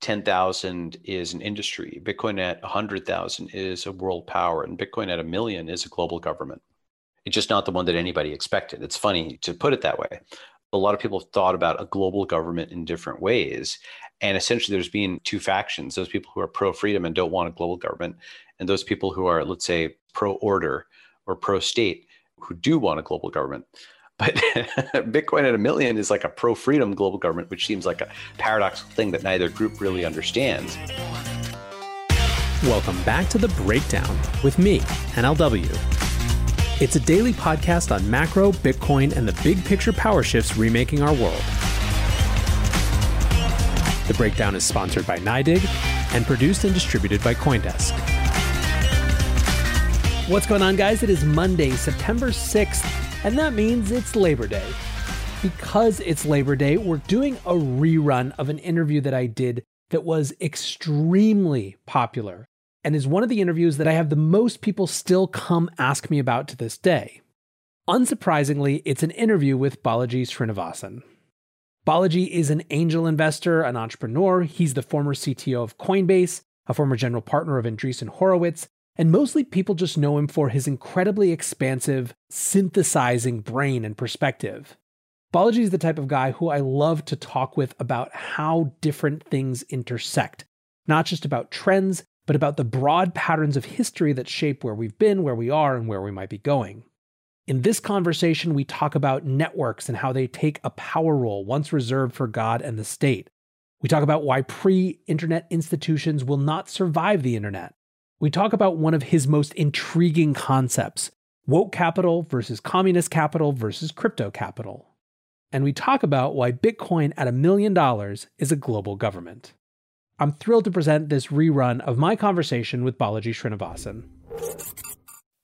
10,000 is an industry. Bitcoin at 100,000 is a world power. And Bitcoin at a million is a global government. It's just not the one that anybody expected. It's funny to put it that way. A lot of people have thought about a global government in different ways. And essentially, there's been two factions those people who are pro freedom and don't want a global government, and those people who are, let's say, pro order or pro state who do want a global government. But Bitcoin at a million is like a pro freedom global government, which seems like a paradoxical thing that neither group really understands. Welcome back to The Breakdown with me, NLW. It's a daily podcast on macro, Bitcoin, and the big picture power shifts remaking our world. The Breakdown is sponsored by NYDIG and produced and distributed by Coindesk. What's going on, guys? It is Monday, September 6th and that means it's Labor Day. Because it's Labor Day, we're doing a rerun of an interview that I did that was extremely popular and is one of the interviews that I have the most people still come ask me about to this day. Unsurprisingly, it's an interview with Balaji Srinivasan. Balaji is an angel investor, an entrepreneur. He's the former CTO of Coinbase, a former general partner of Andreessen Horowitz, and mostly people just know him for his incredibly expansive, synthesizing brain and perspective. Balaji is the type of guy who I love to talk with about how different things intersect, not just about trends, but about the broad patterns of history that shape where we've been, where we are, and where we might be going. In this conversation, we talk about networks and how they take a power role once reserved for God and the state. We talk about why pre internet institutions will not survive the internet we talk about one of his most intriguing concepts woke capital versus communist capital versus crypto capital. And we talk about why Bitcoin at a million dollars is a global government. I'm thrilled to present this rerun of my conversation with Balaji Srinivasan.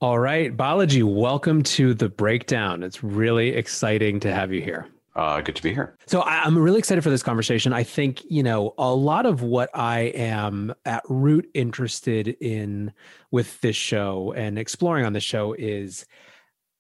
All right, Balaji, welcome to the breakdown. It's really exciting to have you here. Uh, good to be here. So I, am really excited for this conversation. I think you know a lot of what I am at root interested in with this show and exploring on the show is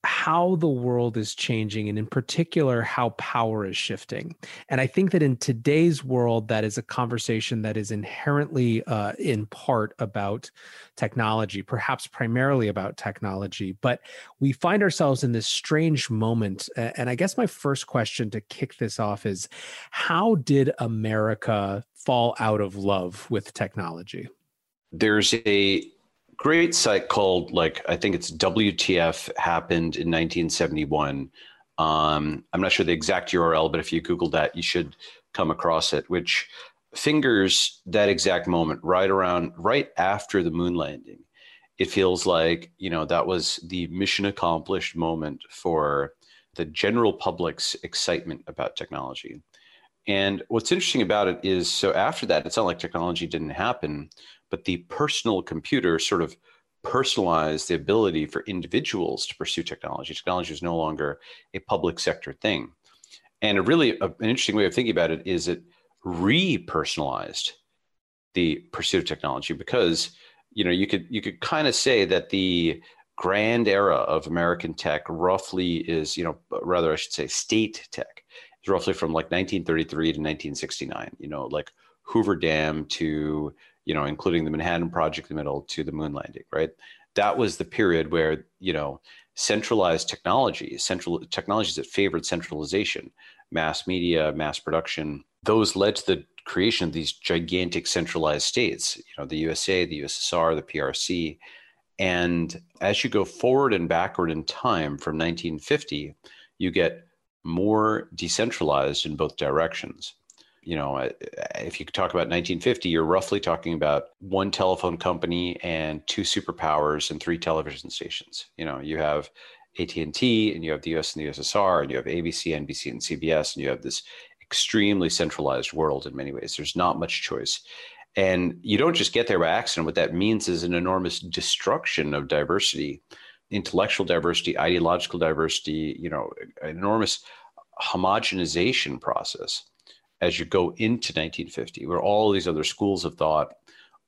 how the world is changing and in particular how power is shifting. And i think that in today's world that is a conversation that is inherently uh, in part about technology perhaps primarily about technology. But we find ourselves in this strange moment and i guess my first question to kick this off is how did america fall out of love with technology? There's a great site called like I think it's WTF happened in 1971. Um, I'm not sure the exact URL, but if you Google that, you should come across it, which fingers that exact moment right around right after the moon landing. It feels like you know that was the mission accomplished moment for the general public's excitement about technology. And what's interesting about it is so after that, it's not like technology didn't happen but the personal computer sort of personalized the ability for individuals to pursue technology. Technology is no longer a public sector thing. And a really a, an interesting way of thinking about it is it re-personalized the pursuit of technology because you know you could you could kind of say that the grand era of American tech roughly is you know rather I should say state tech is roughly from like 1933 to 1969. You know like Hoover Dam to you know, including the Manhattan Project in the middle to the moon landing, right? That was the period where, you know, centralized technology, central technologies that favored centralization, mass media, mass production, those led to the creation of these gigantic centralized states, you know, the USA, the USSR, the PRC. And as you go forward and backward in time from 1950, you get more decentralized in both directions you know, uh, if you talk about 1950, you're roughly talking about one telephone company and two superpowers and three television stations. You know, you have AT&T and you have the US and the USSR and you have ABC, NBC, and CBS, and you have this extremely centralized world in many ways. There's not much choice. And you don't just get there by accident. What that means is an enormous destruction of diversity, intellectual diversity, ideological diversity, you know, enormous homogenization process as you go into 1950, where all these other schools of thought,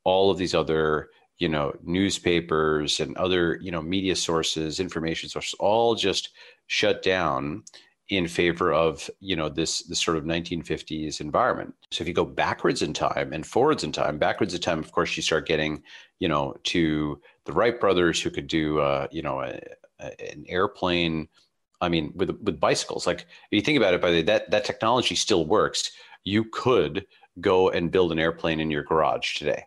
all of these other you know newspapers and other you know media sources, information sources, all just shut down in favor of you know this this sort of 1950s environment. So if you go backwards in time and forwards in time, backwards in time, of course, you start getting you know to the Wright brothers who could do uh, you know a, a, an airplane I mean, with with bicycles, like if you think about it, by the way, that that technology still works. You could go and build an airplane in your garage today.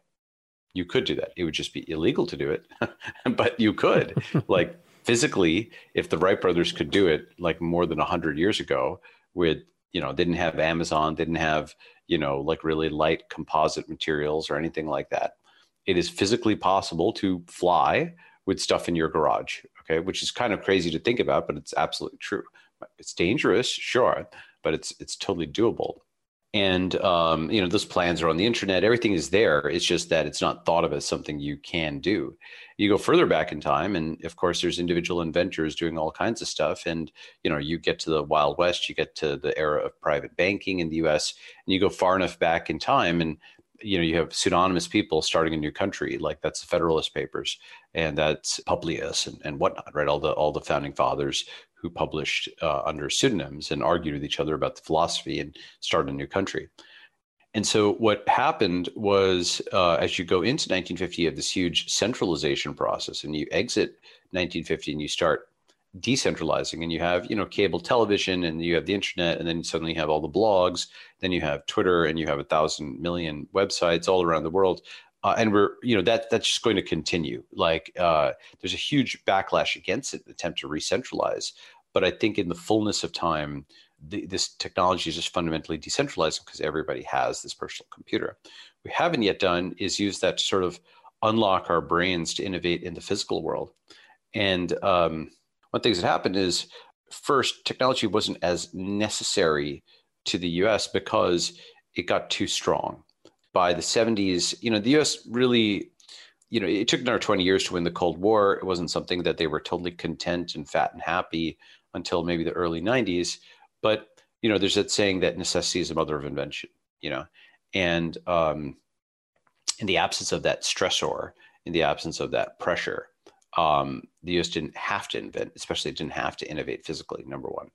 You could do that. It would just be illegal to do it, but you could. like physically, if the Wright brothers could do it, like more than hundred years ago, with you know, didn't have Amazon, didn't have you know, like really light composite materials or anything like that. It is physically possible to fly with stuff in your garage okay, which is kind of crazy to think about, but it's absolutely true. It's dangerous, sure, but it's it's totally doable. And um, you know, those plans are on the internet. Everything is there. It's just that it's not thought of as something you can do. You go further back in time, and of course, there's individual inventors doing all kinds of stuff. And you know, you get to the Wild West, you get to the era of private banking in the U.S., and you go far enough back in time, and you know you have pseudonymous people starting a new country like that's the federalist papers and that's publius and, and whatnot right? All the all the founding fathers who published uh, under pseudonyms and argued with each other about the philosophy and started a new country. And so what happened was uh, as you go into 1950 you have this huge centralization process and you exit 1950 and you start decentralizing and you have you know cable television and you have the internet and then suddenly you have all the blogs then you have twitter and you have a thousand million websites all around the world uh, and we're you know that that's just going to continue. Like uh, there's a huge backlash against it attempt to re-centralize but i think in the fullness of time the, this technology is just fundamentally decentralized because everybody has this personal computer. We haven't yet done is use that to sort of unlock our brains to innovate in the physical world. And um, one of the things that happened is first technology wasn't as necessary to the US because it got too strong. By the 70s, you know, the US really, you know, it took another 20 years to win the Cold War. It wasn't something that they were totally content and fat and happy until maybe the early 90s. But, you know, there's that saying that necessity is the mother of invention, you know, and um, in the absence of that stressor, in the absence of that pressure, um, the US didn't have to invent, especially didn't have to innovate physically, number one.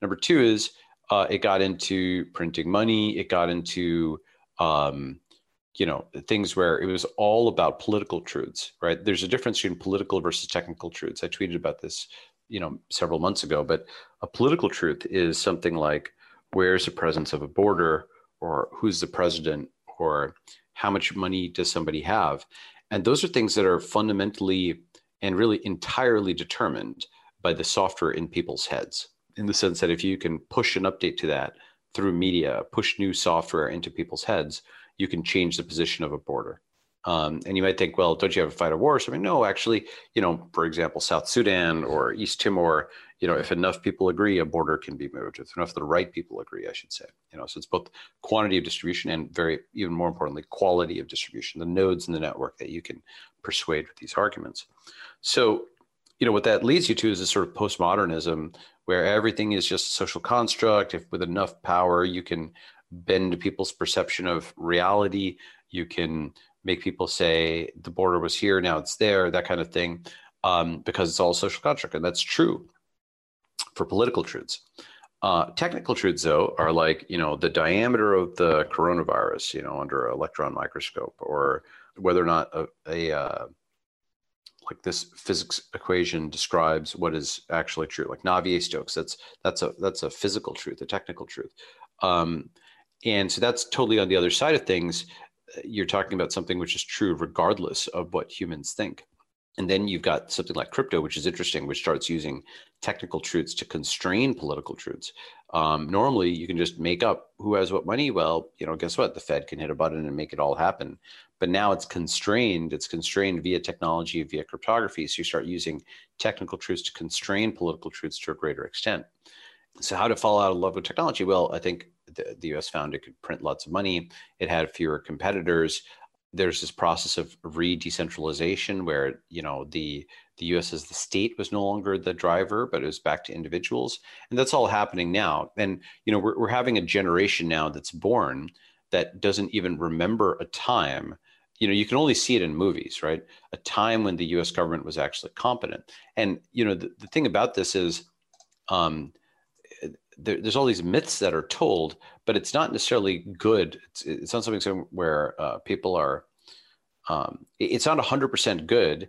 Number two is uh, it got into printing money, it got into um, you know things where it was all about political truths right? There's a difference between political versus technical truths. I tweeted about this you know several months ago but a political truth is something like where's the presence of a border? Or who's the president? Or how much money does somebody have? And those are things that are fundamentally and really entirely determined by the software in people's heads in the sense that if you can push an update to that through media push new software into people's heads you can change the position of a border. Um, and you might think well don't you have a fight a war so I mean, no actually you know for example south sudan or east timor you know if enough people agree a border can be moved if enough of the right people agree i should say you know so it's both quantity of distribution and very even more importantly quality of distribution the nodes in the network that you can persuade with these arguments so, you know, what that leads you to is a sort of postmodernism where everything is just a social construct. If with enough power, you can bend people's perception of reality, you can make people say the border was here, now it's there, that kind of thing, um, because it's all social construct. And that's true for political truths. Uh, technical truths, though, are like, you know, the diameter of the coronavirus, you know, under an electron microscope or whether or not a, a uh, like this physics equation describes what is actually true, like Navier-Stokes. That's that's a that's a physical truth, a technical truth. Um, and so that's totally on the other side of things. You're talking about something which is true regardless of what humans think. And then you've got something like crypto, which is interesting, which starts using technical truths to constrain political truths. Um, normally, you can just make up who has what money. Well, you know, guess what? The Fed can hit a button and make it all happen. But now it's constrained. It's constrained via technology, via cryptography. So you start using technical truths to constrain political truths to a greater extent. So, how to fall out of love with technology? Well, I think the, the US found it could print lots of money. It had fewer competitors there's this process of re-decentralization where you know the the US as the state was no longer the driver, but it was back to individuals, and that's all happening now. And you know we're we're having a generation now that's born that doesn't even remember a time. You know, you can only see it in movies, right? A time when the U.S. government was actually competent. And you know, the, the thing about this is, um, there, there's all these myths that are told, but it's not necessarily good. It's, it's not something where uh, people are. Um, it's not 100% good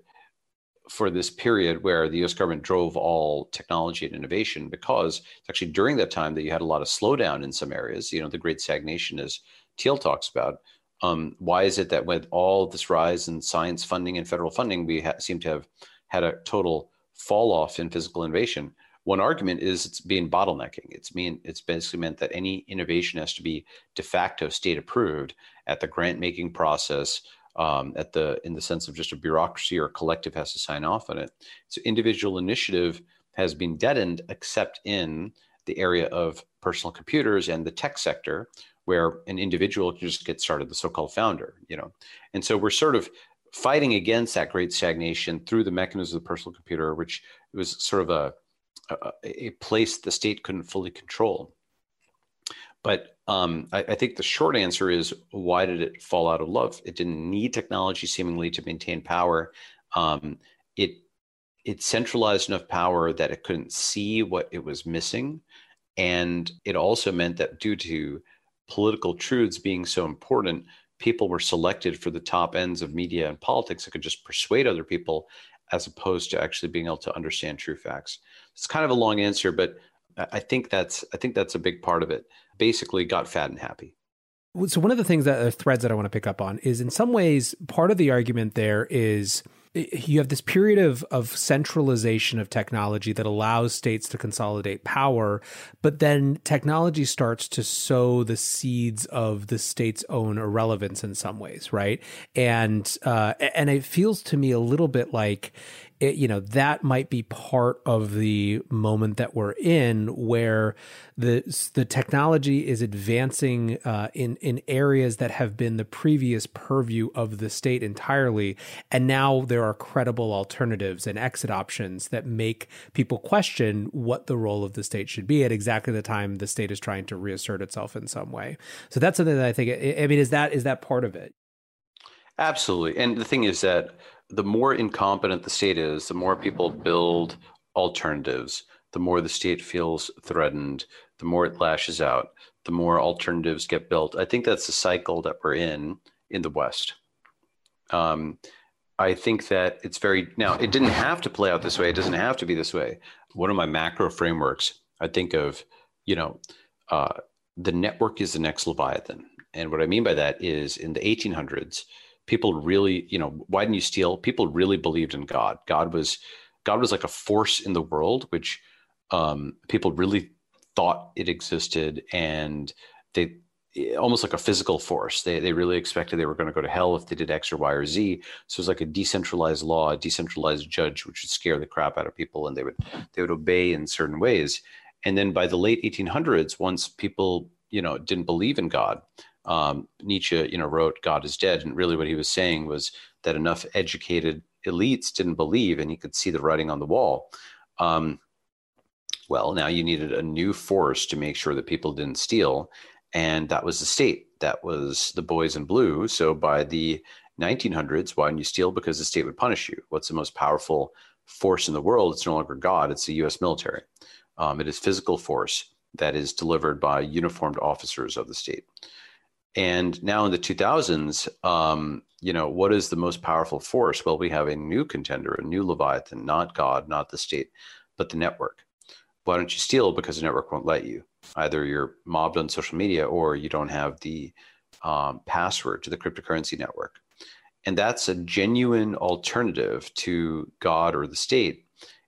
for this period where the U.S. government drove all technology and innovation, because it's actually during that time that you had a lot of slowdown in some areas. You know, the Great Stagnation, as Thiel talks about. Um, why is it that with all this rise in science funding and federal funding, we ha- seem to have had a total fall off in physical innovation? One argument is it's being bottlenecking. It's mean it's basically meant that any innovation has to be de facto state approved at the grant making process, um, at the in the sense of just a bureaucracy or a collective has to sign off on it. So individual initiative has been deadened, except in the area of personal computers and the tech sector, where an individual can just get started, the so-called founder, you know. And so we're sort of fighting against that great stagnation through the mechanism of the personal computer, which was sort of a a, a place the state couldn't fully control. But um, I, I, think the short answer is why did it fall out of love? It didn't need technology seemingly to maintain power. Um, it it centralized enough power that it couldn't see what it was missing, and it also meant that due to political truths being so important, people were selected for the top ends of media and politics that could just persuade other people as opposed to actually being able to understand true facts. It's kind of a long answer, but I think that's I think that's a big part of it. Basically, got fat and happy. So one of the things that are threads that I want to pick up on is in some ways part of the argument there is you have this period of of centralization of technology that allows states to consolidate power, but then technology starts to sow the seeds of the state's own irrelevance in some ways, right? And uh, and it feels to me a little bit like it, you know that might be part of the moment that we're in where the the technology is advancing uh, in in areas that have been the previous purview of the state entirely. And now there are credible alternatives and exit options that make people question what the role of the state should be at exactly the time the state is trying to reassert itself in some way. So that's something that i think i mean is that is that part of it? Absolutely. And the thing is that the more incompetent the state is, the more people build alternatives, the more the state feels threatened, the more it lashes out, the more alternatives get built. I think that's the cycle that we're in in the West. Um, I think that it's very now. It didn't have to play out this way. It doesn't have to be this way. One of my macro frameworks, I think of, you know, uh, the network is the next Leviathan, and what I mean by that is in the 1800s people really, you know, why didn't you steal? People really believed in God. God was, God was like a force in the world, which um, people really thought it existed, and they almost like a physical force. They they really expected they were going to go to hell if they did X or Y or Z. So it was like a decentralized law, a decentralized judge, which would scare the crap out of people, and they would they would obey in certain ways. And then by the late 1800s, once people you know didn't believe in God, um, Nietzsche, you know, wrote "God is dead," and really what he was saying was that enough educated elites didn't believe, and he could see the writing on the wall. Um, well, now you needed a new force to make sure that people didn't steal, and that was the state. That was the boys in blue. So by the 1900s, why didn't you steal? Because the state would punish you. What's the most powerful force in the world? It's no longer God. It's the U.S. military. Um, it is physical force that is delivered by uniformed officers of the state. And now in the 2000s, um, you know, what is the most powerful force? Well, we have a new contender, a new Leviathan, not God, not the state, but the network. Why don't you steal? Because the network won't let you. Either you're mobbed on social media or you don't have the um, password to the cryptocurrency network. And that's a genuine alternative to God or the state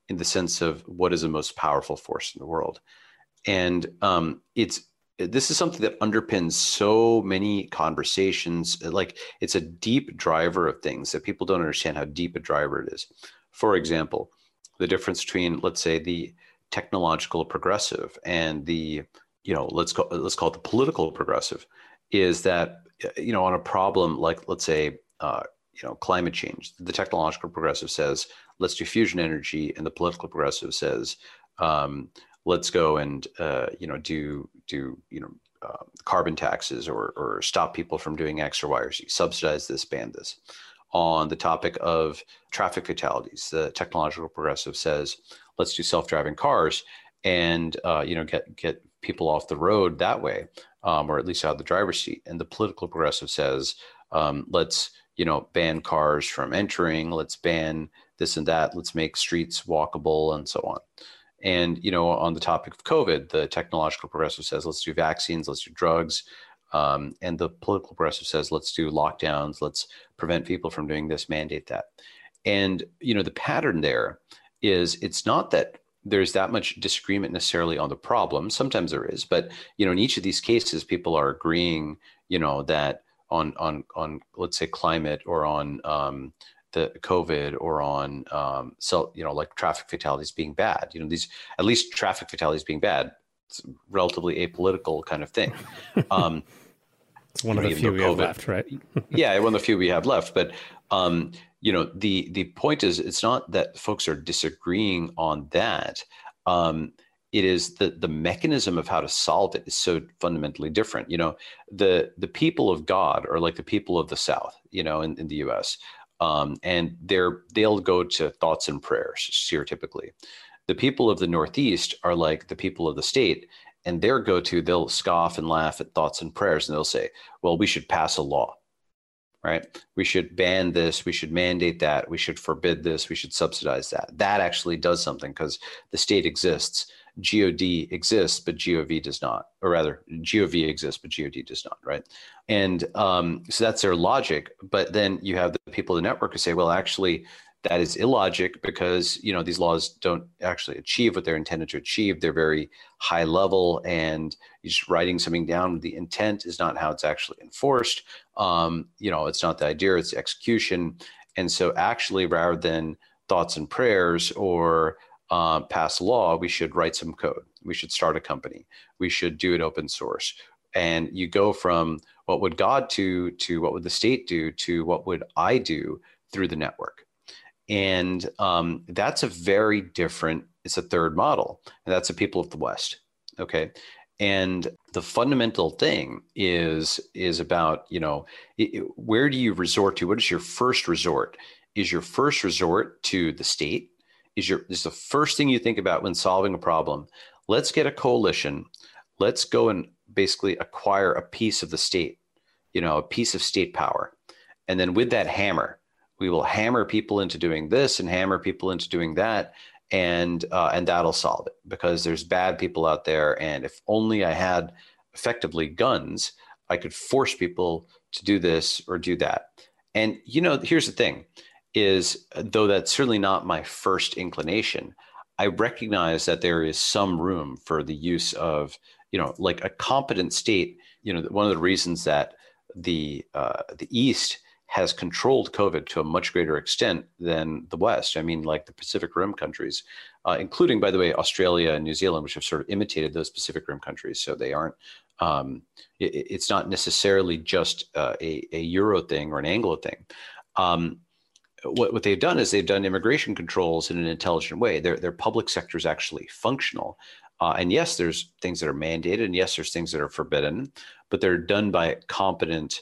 in the sense of what is the most powerful force in the world. And um, it's this is something that underpins so many conversations. Like it's a deep driver of things that people don't understand how deep a driver it is. For example, the difference between, let's say, the technological progressive and the, you know, let's call let's call it the political progressive, is that you know on a problem like let's say uh, you know climate change, the technological progressive says let's do fusion energy, and the political progressive says um, let's go and uh, you know do do you know uh, carbon taxes or or stop people from doing X or Y or Z, subsidize this, ban this. On the topic of traffic fatalities, the technological progressive says let's do self-driving cars and uh, you know get get people off the road that way, um, or at least out of the driver's seat. And the political progressive says um, let's you know ban cars from entering, let's ban this and that, let's make streets walkable and so on. And you know, on the topic of COVID, the technological progressive says let's do vaccines, let's do drugs, um, and the political progressive says let's do lockdowns, let's prevent people from doing this, mandate that. And you know, the pattern there is it's not that there's that much disagreement necessarily on the problem. Sometimes there is, but you know, in each of these cases, people are agreeing, you know, that on on on let's say climate or on um, the COVID or on um, so you know like traffic fatalities being bad. You know these at least traffic fatalities being bad. It's relatively apolitical kind of thing. Um, it's one of the few we have left, right? yeah, one of the few we have left. But um, you know the the point is, it's not that folks are disagreeing on that. Um, it is the the mechanism of how to solve it is so fundamentally different. You know, the the people of God are like the people of the South. You know, in, in the U.S. Um, and they're they'll go to thoughts and prayers stereotypically. The people of the Northeast are like the people of the state, and their go-to they'll scoff and laugh at thoughts and prayers, and they'll say, "Well, we should pass a law." Right? We should ban this. We should mandate that. We should forbid this. We should subsidize that. That actually does something because the state exists God exists, but GOV does not, or rather, GOV exists, but God does not, right? And um, so that's their logic. But then you have the people of the network who say, well, actually, that is illogic because you know these laws don't actually achieve what they're intended to achieve. They're very high level, and just writing something down with the intent is not how it's actually enforced. Um, you know, it's not the idea; it's the execution. And so, actually, rather than thoughts and prayers or uh, pass law, we should write some code. We should start a company. We should do it open source. And you go from what would God do to what would the state do to what would I do through the network. And um, that's a very different, it's a third model. And that's the people of the West. Okay. And the fundamental thing is is about you know it, where do you resort to? What is your first resort? Is your first resort to the state? Is your is the first thing you think about when solving a problem. Let's get a coalition. Let's go and basically acquire a piece of the state, you know, a piece of state power. And then with that hammer, we will hammer people into doing this and hammer people into doing that. And uh, and that'll solve it because there's bad people out there. And if only I had effectively guns, I could force people to do this or do that. And you know, here's the thing is though that's certainly not my first inclination i recognize that there is some room for the use of you know like a competent state you know one of the reasons that the uh, the east has controlled covid to a much greater extent than the west. I mean like the pacific rim countries uh, including by the way australia and new zealand which have sort of imitated those pacific rim countries so they aren't um, it, it's not necessarily just uh, a, a euro thing or an anglo thing. Um, what, what they've done is they've done immigration controls in an intelligent way. Their, their public sector is actually functional. Uh, and yes, there's things that are mandated, and yes, there's things that are forbidden, but they're done by competent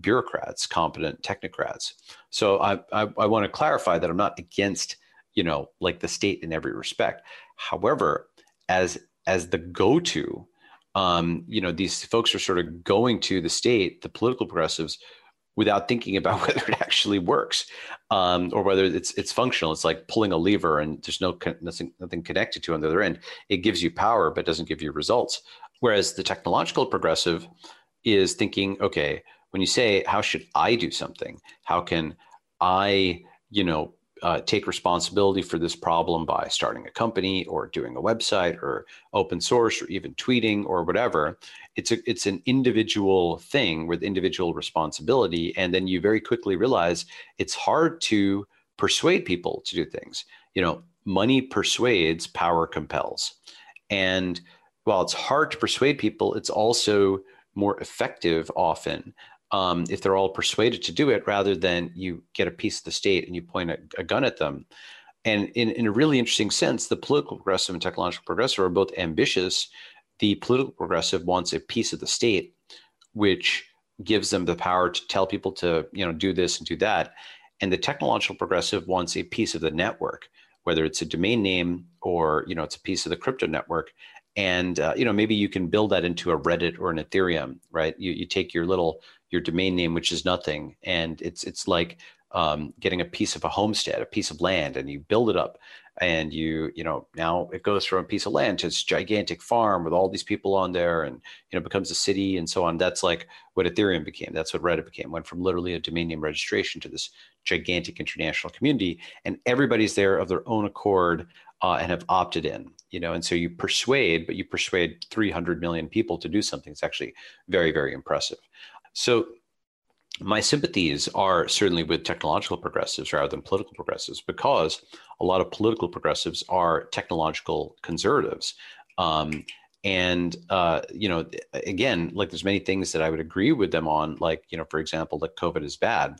bureaucrats, competent technocrats. So I, I, I want to clarify that I'm not against, you know, like the state in every respect. However, as as the go-to, um, you know, these folks are sort of going to the state, the political progressives, without thinking about whether it actually works um, or whether it's it's functional. It's like pulling a lever and there's no nothing nothing connected to on the other end. It gives you power, but doesn't give you results. Whereas the technological progressive is thinking, okay, when you say how should I do something, how can I, you know, uh, take responsibility for this problem by starting a company or doing a website or open source or even tweeting or whatever. It's a it's an individual thing with individual responsibility and then you very quickly realize it's hard to persuade people to do things. You know money persuades power compels. And while it's hard to persuade people it's also more effective often um, if they're all persuaded to do it rather than you get a piece of the state and you point a, a gun at them. And in, in a really interesting sense, the political progressive and technological progressive are both ambitious. The political progressive wants a piece of the state, which gives them the power to tell people to you know do this and do that. And the technological progressive wants a piece of the network, whether it's a domain name or you know it's a piece of the crypto network. And uh, you know maybe you can build that into a Reddit or an Ethereum, right? You, you take your little your domain name, which is nothing, and it's it's like um, getting a piece of a homestead, a piece of land, and you build it up, and you you know now it goes from a piece of land to this gigantic farm with all these people on there, and you know becomes a city and so on. That's like what Ethereum became. That's what Reddit became. Went from literally a domain name registration to this gigantic international community, and everybody's there of their own accord uh, and have opted in. You know, and so you persuade, but you persuade 300 million people to do something. It's actually very, very impressive. So my sympathies are certainly with technological progressives rather than political progressives because a lot of political progressives are technological conservatives. Um, and uh, you know, again, like there's many things that I would agree with them on, like you know, for example, that COVID is bad.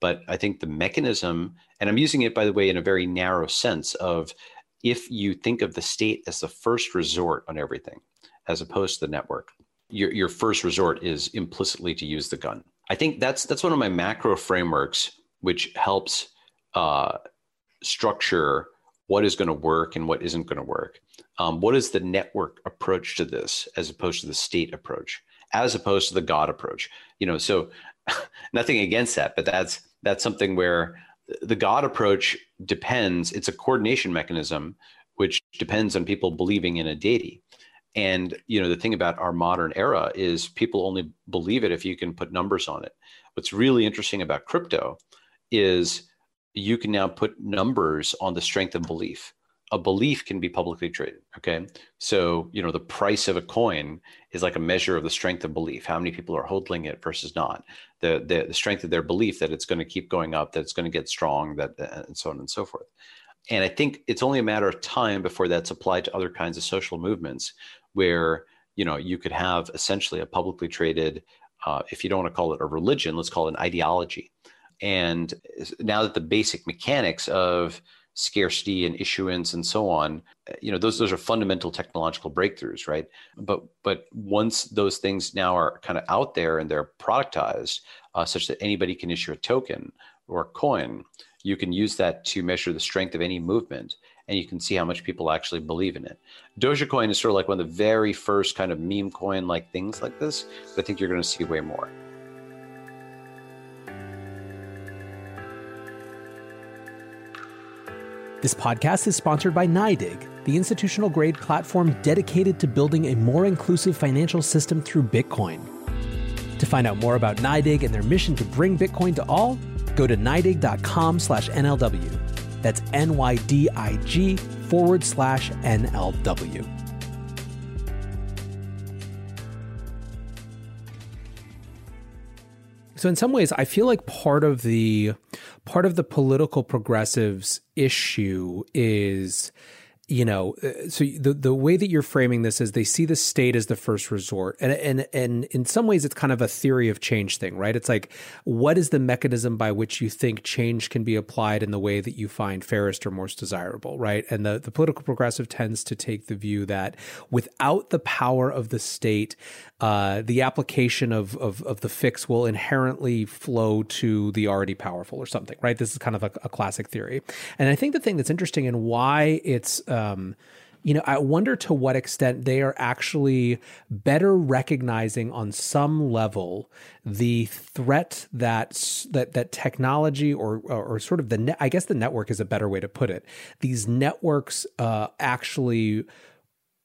But I think the mechanism, and I'm using it by the way in a very narrow sense of if you think of the state as the first resort on everything, as opposed to the network, your, your first resort is implicitly to use the gun. I think that's that's one of my macro frameworks, which helps uh, structure what is going to work and what isn't going to work. Um, what is the network approach to this, as opposed to the state approach, as opposed to the God approach? You know, so nothing against that, but that's that's something where the God approach depends. It's a coordination mechanism, which depends on people believing in a deity. And you know, the thing about our modern era is people only believe it if you can put numbers on it. What's really interesting about crypto is you can now put numbers on the strength of belief. A belief can be publicly traded. Okay. So, you know, the price of a coin is like a measure of the strength of belief. How many people are holding it versus not? The, the, the strength of their belief that it's going to keep going up, that it's going to get strong, that, uh, and so on and so forth. And I think it's only a matter of time before that's applied to other kinds of social movements where you know you could have essentially a publicly traded uh, if you don't want to call it a religion let's call it an ideology. And now that the basic mechanics of scarcity and issuance and so on you know those those are fundamental technological breakthroughs right? But but once those things now are kind of out there and they're productized uh, such that anybody can issue a token or a coin you can use that to measure the strength of any movement and you can see how much people actually believe in it. Dogecoin is sort of like one of the very first kind of meme coin like things like this, but I think you're going to see way more. This podcast is sponsored by NYDIG, the institutional grade platform dedicated to building a more inclusive financial system through Bitcoin. To find out more about NYDIG and their mission to bring Bitcoin to all, go to NYDIG.com slash NLW. That's NYDIG forward slash NLW. So in some ways, I feel like part of the part of the political progressives issue is you know, uh, so the the way that you're framing this is they see the state as the first resort, and and and in some ways it's kind of a theory of change thing, right? It's like what is the mechanism by which you think change can be applied in the way that you find fairest or most desirable, right? And the the political progressive tends to take the view that without the power of the state, uh, the application of, of, of the fix will inherently flow to the already powerful or something, right? This is kind of a, a classic theory, and I think the thing that's interesting and why it's um, you know, I wonder to what extent they are actually better recognizing on some level the threat that that that technology or or, or sort of the net, I guess the network is a better way to put it. These networks uh, actually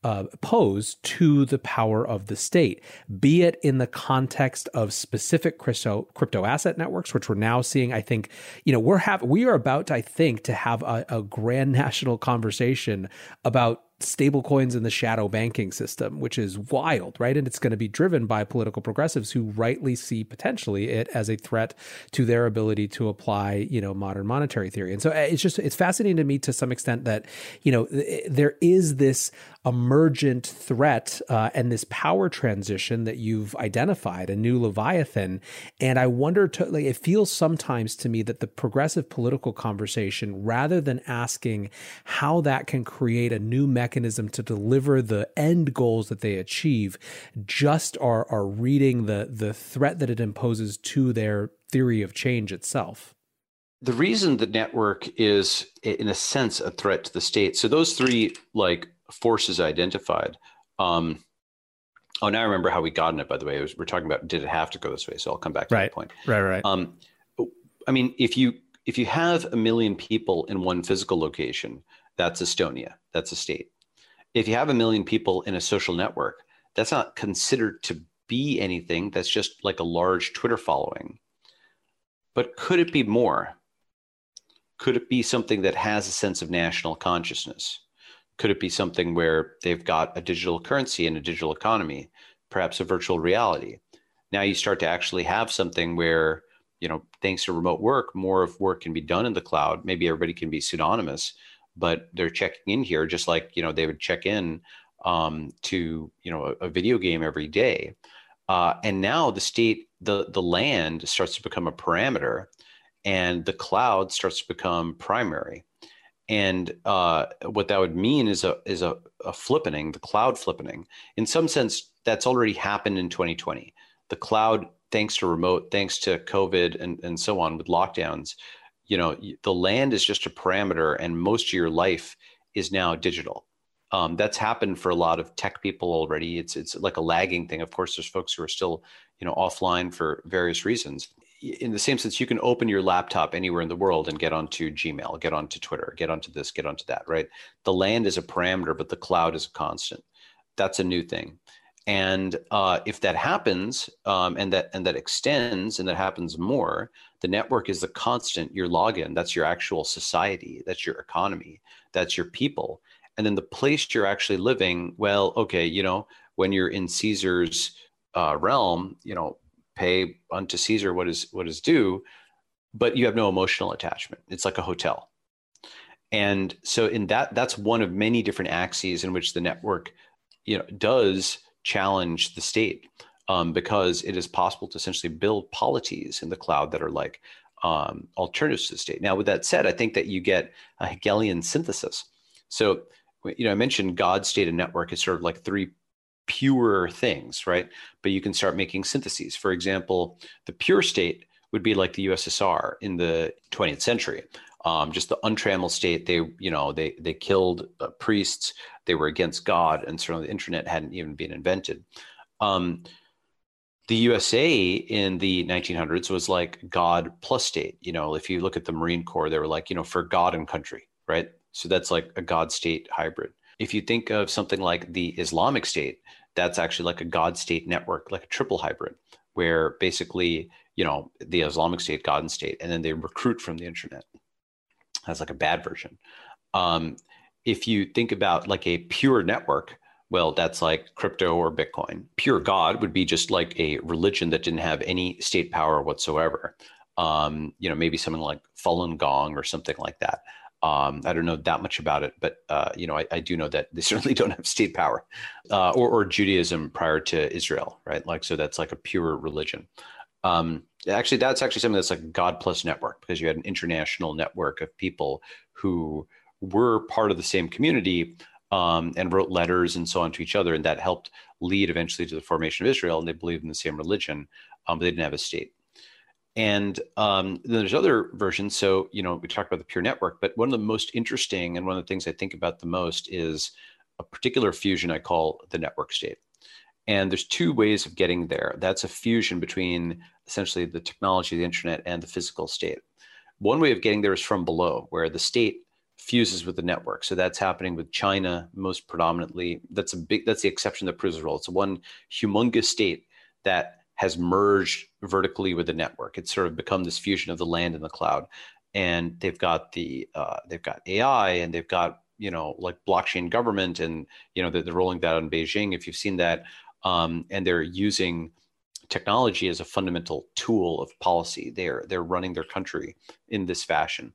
uh, pose to the power of the state, be it in the context of specific crypto crypto asset networks, which we're now seeing. I think you know we're have we are about, I think, to have a, a grand national conversation about stablecoins in the shadow banking system, which is wild, right? And it's going to be driven by political progressives who rightly see potentially it as a threat to their ability to apply, you know, modern monetary theory. And so uh, it's just it's fascinating to me to some extent that, you know, there is this emergent threat uh, and this power transition that you've identified, a new Leviathan. And I wonder to like it feels sometimes to me that the progressive political conversation, rather than asking how that can create a new mechanism to deliver the end goals that they achieve just are are reading the the threat that it imposes to their theory of change itself the reason the network is in a sense a threat to the state so those three like forces identified um oh now i remember how we got in it by the way was, we're talking about did it have to go this way so i'll come back to right. that point right right um i mean if you if you have a million people in one physical location that's estonia that's a state if you have a million people in a social network, that's not considered to be anything. That's just like a large Twitter following. But could it be more? Could it be something that has a sense of national consciousness? Could it be something where they've got a digital currency and a digital economy, perhaps a virtual reality? Now you start to actually have something where, you know, thanks to remote work, more of work can be done in the cloud. Maybe everybody can be pseudonymous, but they're checking in here just like you know they would check in um, to you know a, a, video game every day uh, and now the state the the land starts to become a parameter and the cloud starts to become primary and uh, what that would mean is a is a, a flippening the cloud flippening. In some sense that's already happened in 2020 the cloud thanks to remote thanks to covid and, and so on with lockdowns you know the land is just a parameter and most of your life is now digital. Um, that's happened for a lot of tech people already. It's it's like a lagging thing. Of course there's folks who are still you know offline for various reasons in the same sense you can open your laptop anywhere in the world and get onto gmail get onto twitter get onto this get onto that right? The land is a parameter but the cloud is a constant. That's a new thing. And uh, if that happens um, and that and that extends and that happens more the network is the constant your login that's your actual society that's your economy that's your people. And then the place you're actually living well okay you know when you're in caesar's uh, realm you know pay unto caesar what is what is due but you have no emotional attachment it's like a hotel and so in that that's one of many different axes in which the network you know does challenge the state um, because it is possible to essentially build polities in the cloud that are like um, alternatives to the state. Now, with that said, I think that you get a Hegelian synthesis. So, you know, I mentioned God, state, and network is sort of like three pure things, right? But you can start making syntheses. For example, the pure state would be like the USSR in the 20th century. Um, just the untrammeled state. They, you know, they they killed uh, priests. They were against God, and certainly the internet hadn't even been invented. Um, the USA in the 1900s was like God plus state. You know, if you look at the Marine Corps, they were like, you know, for God and country, right? So that's like a God state hybrid. If you think of something like the Islamic State, that's actually like a God state network, like a triple hybrid, where basically, you know, the Islamic State, God and state, and then they recruit from the internet. That's like a bad version. Um, if you think about like a pure network, well, that's like crypto or Bitcoin. Pure God would be just like a religion that didn't have any state power whatsoever. Um, you know, maybe something like Falun Gong or something like that. Um, I don't know that much about it, but uh, you know, I, I, do know that they certainly don't have state power, uh, or, or, Judaism prior to Israel, right? Like, so that's like a pure religion. Um, actually, that's actually something that's like God plus network because you had an international network of people who were part of the same community, um, and wrote letters and so on to each other, and that helped lead eventually to the formation of Israel. And they believed in the same religion, um, but they didn't have a state. And um, then there's other versions. So you know, we talked about the pure network, but one of the most interesting and one of the things I think about the most is a particular fusion I call the network state. And there's two ways of getting there. That's a fusion between essentially the technology, of the internet, and the physical state. One way of getting there is from below, where the state fuses with the network. So that's happening with China most predominantly. That's a big. That's the exception that proves the rule. It's one humongous state that has merged vertically with the network. It's sort of become this fusion of the land and the cloud. And they've got the uh, they've got AI and they've got you know like blockchain government and you know they're, they're rolling that out in Beijing. If you've seen that, um, and they're using technology as a fundamental tool of policy. They're they're running their country in this fashion.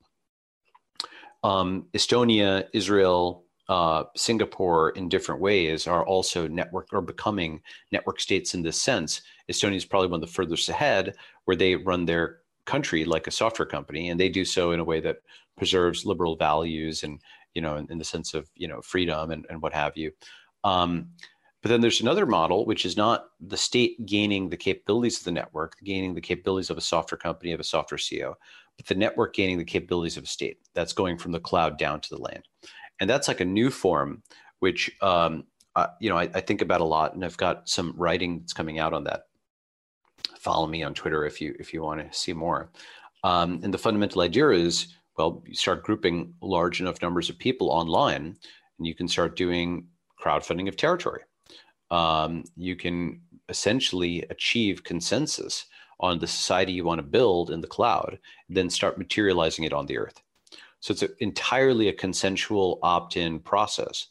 Um, Estonia, Israel, uh, Singapore, in different ways, are also network or becoming network states in this sense. Estonia is probably one of the furthest ahead, where they run their country like a software company, and they do so in a way that preserves liberal values and you know in, in the sense of you know freedom and, and what have you. Um, but then there's another model, which is not the state gaining the capabilities of the network, gaining the capabilities of a software company, of a software CEO, but the network gaining the capabilities of a state. That's going from the cloud down to the land. And that's like a new form, which, um, you know, I, I think about a lot, and I've got some writing that's coming out on that. Follow me on Twitter if you if you want to see more. Um, and the fundamental idea is, well, you start grouping large enough numbers of people online, and you can start doing crowdfunding of territory um, you can essentially achieve consensus on the society you want to build in the cloud, then start materializing it on the earth. So it's a, entirely a consensual opt in process.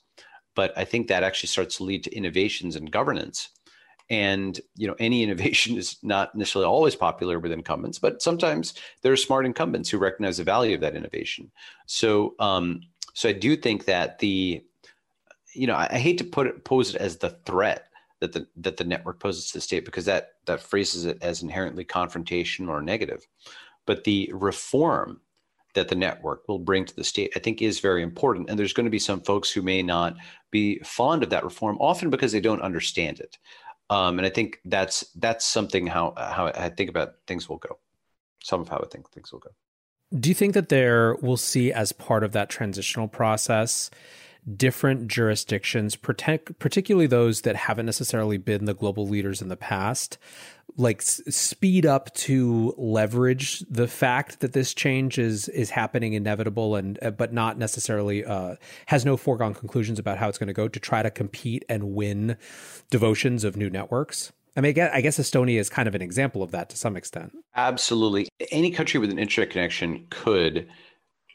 But I think that actually starts to lead to innovations in governance. And you know, any innovation is not necessarily always popular with incumbents, but sometimes there are smart incumbents who recognize the value of that innovation. So, um, so I do think that the you know, I, I hate to put it pose it as the threat that the that the network poses to the state because that that phrases it as inherently confrontation or negative. But the reform that the network will bring to the state, I think, is very important. And there's going to be some folks who may not be fond of that reform, often because they don't understand it. Um, and I think that's that's something how how I think about things will go. Some of how I think things will go. Do you think that there will see as part of that transitional process different jurisdictions, particularly those that haven't necessarily been the global leaders in the past, like s- speed up to leverage the fact that this change is is happening, inevitable, and uh, but not necessarily uh, has no foregone conclusions about how it's going to go to try to compete and win devotions of new networks. I mean, I guess Estonia is kind of an example of that to some extent. Absolutely. Any country with an internet connection could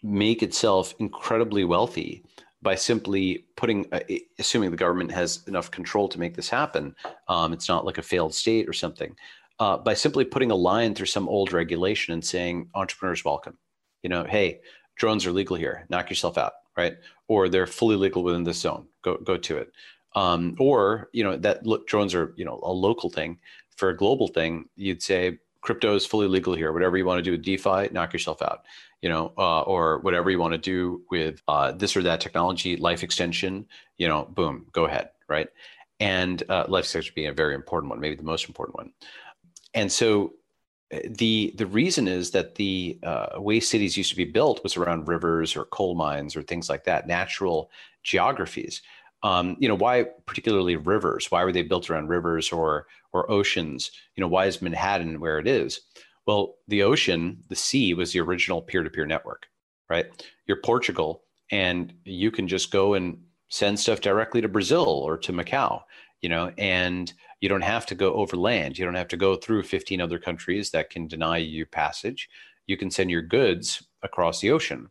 make itself incredibly wealthy by simply putting, uh, assuming the government has enough control to make this happen, um, it's not like a failed state or something. Uh, by simply putting a line through some old regulation and saying entrepreneurs welcome, you know, hey, drones are legal here, knock yourself out, right? Or they're fully legal within this zone, go go to it. Um, or you know that look, drones are you know a local thing. For a global thing, you'd say crypto is fully legal here. Whatever you want to do with DeFi, knock yourself out you know, uh, or whatever you want to do with uh, this or that technology, life extension, you know, boom, go ahead, right? And uh, life extension being a very important one, maybe the most important one. And so uh, the the reason is that the uh, way cities used to be built was around rivers or coal mines or things like that, natural geographies. Um, you know, why particularly rivers? Why were they built around rivers or or oceans? You know, why is Manhattan where it is? Well, the ocean, the sea was the original peer to peer network, right? You're Portugal and you can just go and send stuff directly to Brazil or to Macau, you know, and you don't have to go over land. You don't have to go through 15 other countries that can deny you passage. You can send your goods across the ocean.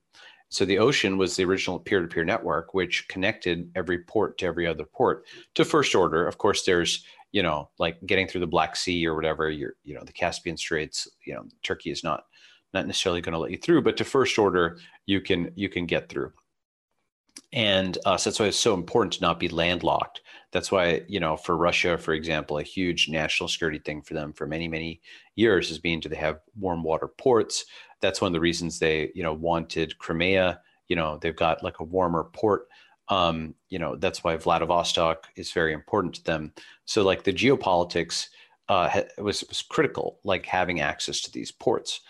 So the ocean was the original peer-to-peer network, which connected every port to every other port to first order. Of course, there's you know, like getting through the Black Sea or whatever, you're, you know, the Caspian Straits, you know, Turkey is not not necessarily going to let you through, but to first order, you can you can get through. And uh, so that's why it's so important to not be landlocked. That's why, you know, for Russia, for example, a huge national security thing for them for many, many years has been do they have warm water ports? That's one of the reasons they, you know, wanted Crimea. You know, they've got like a warmer port um, you know that's why Vladivostok is very important to them. So like the geopolitics uh, was was critical, like having access to these ports.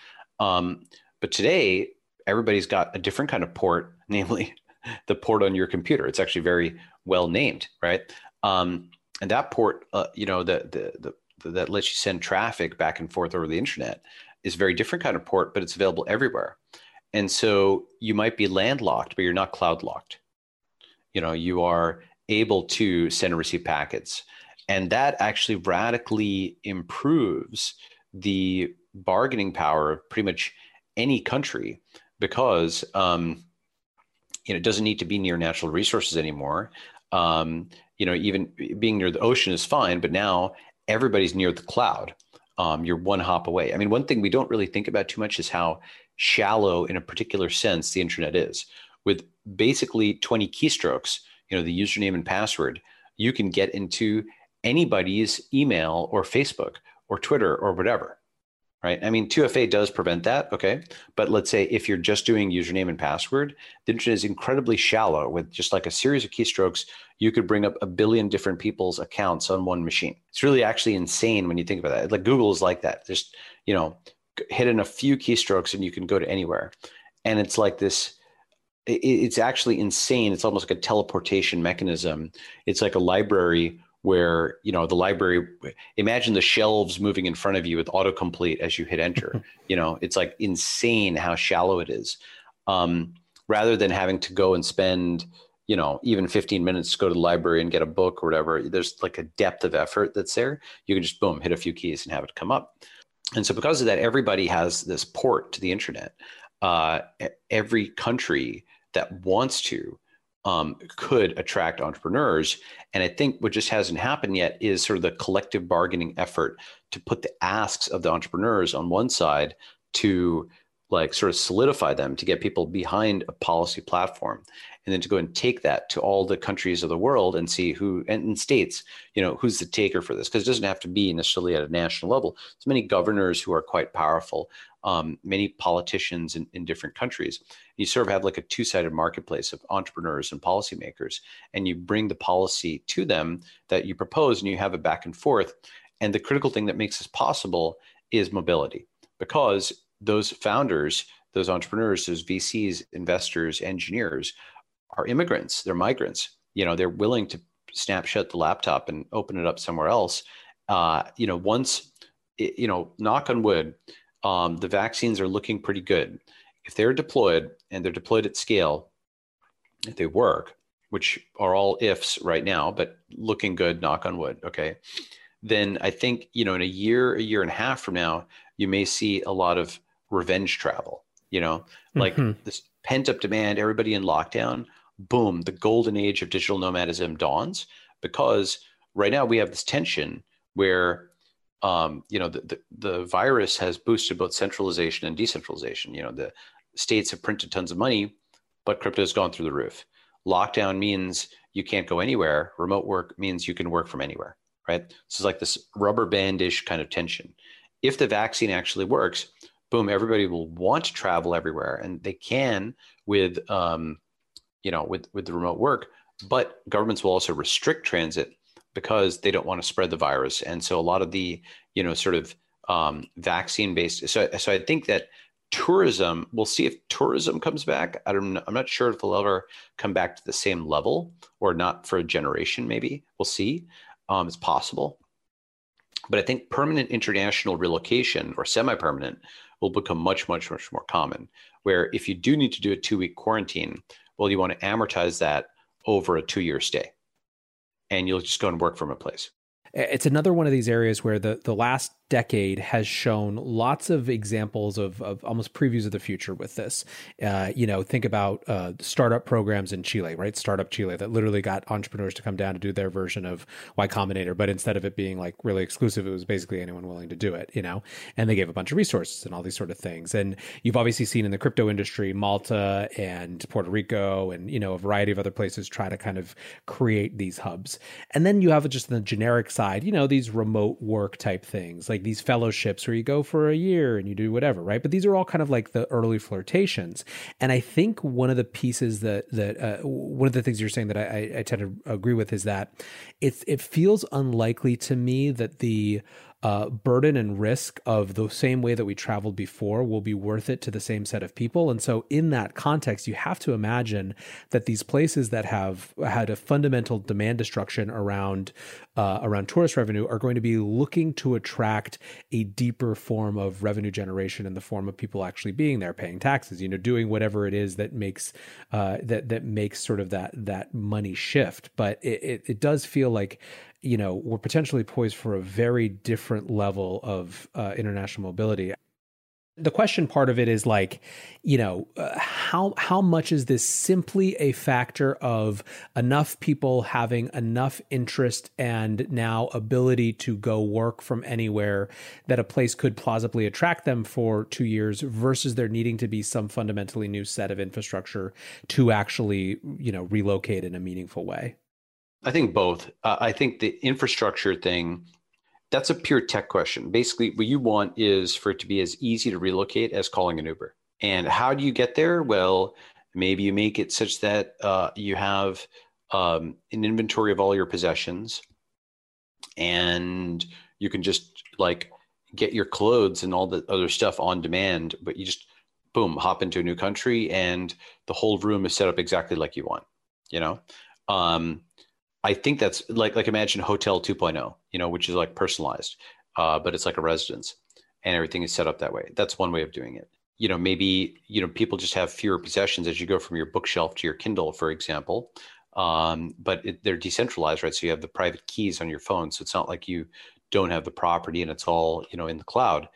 Um, but today, everybody's got a different kind of port, namely the port on your computer. It's actually very well named, right? Um, and that port, uh, you know, the, the, the, that lets you send traffic back and forth over the internet is a very different kind of port, but it's available everywhere. And so you might be landlocked, but you're not cloud locked. You know, you are able to send and receive packets. And that actually radically improves the bargaining power of pretty much any country because um, you know it doesn't need to be near natural resources anymore. Um, you know, even being near the ocean is fine, but now everybody's near the cloud. Um, you're one hop away. I mean, one thing we don't really think about too much is how shallow, in a particular sense, the internet is. With basically 20 keystrokes, you know, the username and password, you can get into anybody's email or Facebook or Twitter or whatever right? I mean, 2FA does prevent that, okay? But let's say if you're just doing username and password, the internet is incredibly shallow with just like a series of keystrokes. You could bring up a billion different people's accounts on one machine. It's really actually insane when you think about that. Like Google is like that. Just, you know, hit in a few keystrokes and you can go to anywhere. And it's like this, it's actually insane. It's almost like a teleportation mechanism. It's like a library where you know the library imagine the shelves moving in front of you with autocomplete as you hit enter. You know it's like insane how shallow it is. Um, rather than having to go and spend you know even 15 minutes to go to the library and get a book or whatever there's like a depth of effort that's there. You can just boom hit a few keys and have it come up. And so because of that everybody has this port to the internet. Uh, every country that wants to um, could attract entrepreneurs. And I think what just hasn't happened yet is sort of the collective bargaining effort to put the asks of the entrepreneurs on one side to like sort of solidify them to get people behind a policy platform and then to go and take that to all the countries of the world and see who and, states you know who's the taker for this because it doesn't have to be necessarily at a national level. There's many governors who are quite powerful um, many politicians in, in different countries. You sort of have like a two-sided marketplace of entrepreneurs and policymakers and you bring the policy to them that you propose and you have it back and forth. And the critical thing that makes this possible is mobility because those founders those entrepreneurs those vcs investors engineers are immigrants they're migrants you know they're willing to snap shut the laptop and open it up somewhere else. Uh, you know once you know knock on wood um, the vaccines are looking pretty good. If they're deployed and they're deployed at scale, if they work, which are all ifs right now, but looking good, knock on wood, okay, then I think, you know, in a year, a year and a half from now, you may see a lot of revenge travel, you know, like mm-hmm. this pent up demand, everybody in lockdown, boom, the golden age of digital nomadism dawns because right now we have this tension where um, you know the, the, the virus has boosted both centralization and decentralization you know the states have printed tons of money, but crypto has gone through the roof. Lockdown means you can't go anywhere. Remote work means you can work from anywhere, right? So it's like this rubber bandish kind of tension. If the vaccine actually works, boom, everybody will want to travel everywhere, and they can with, um, you know, with with the remote work. But governments will also restrict transit because they don't want to spread the virus, and so a lot of the, you know, sort of um, vaccine based. So, so I think that tourism we'll see if tourism comes back i don't i'm not sure if it'll ever come back to the same level or not for a generation maybe we'll see um, it's possible but i think permanent international relocation or semi-permanent will become much much much more common. Where if you do need to do a two week quarantine well you want to amortize that over a two year stay. And you'll just go and work from a place. It's another one of these areas where the the last decade has shown lots of examples of, of almost previews of the future with this. Uh, you know, think about uh, startup programs in Chile, right? Startup Chile that literally got entrepreneurs to come down to do their version of Y Combinator, but instead of it being like really exclusive, it was basically anyone willing to do it, you know? And they gave a bunch of resources and all these sort of things. And you've obviously seen in the crypto industry, Malta and Puerto Rico and, you know, a variety of other places try to kind of create these hubs. And then you have just the generic side, you know, these remote work type things. Like like these fellowships where you go for a year and you do whatever, right? But these are all kind of like the early flirtations. And I think one of the pieces that that uh, one of the things you're saying that I, I tend to agree with is that it's it feels unlikely to me that the uh, burden and risk of the same way that we traveled before will be worth it to the same set of people. And so, in that context, you have to imagine that these places that have had a fundamental demand destruction around uh, around tourist revenue are going to be looking to attract a deeper form of revenue generation in the form of people actually being there, paying taxes, you know, doing whatever it is that makes uh, that that makes sort of that that money shift. But it, it, it does feel like you know, we're potentially poised for a very different level of uh, international mobility. The question part of it is like, you know, uh, how how much is this simply a factor of enough people having enough interest and now ability to go work from anywhere that a place could plausibly attract them for 2 years versus there needing to be some fundamentally new set of infrastructure to actually, you know, relocate in a meaningful way? I think both. Uh, I think the infrastructure thing, that's a pure tech question. Basically, what you want is for it to be as easy to relocate as calling an Uber. And how do you get there? Well, maybe you make it such that uh, you have um, an inventory of all your possessions and you can just like get your clothes and all the other stuff on demand, but you just boom, hop into a new country and the whole room is set up exactly like you want, you know? Um, I think that's like like imagine Hotel 2.0, you know, which is like personalized, uh, but it's like a residence, and everything is set up that way. That's one way of doing it. You know, maybe you know people just have fewer possessions as you go from your bookshelf to your Kindle, for example. Um, but it, they're decentralized, right? So you have the private keys on your phone, so it's not like you don't have the property and it's all you know in the cloud.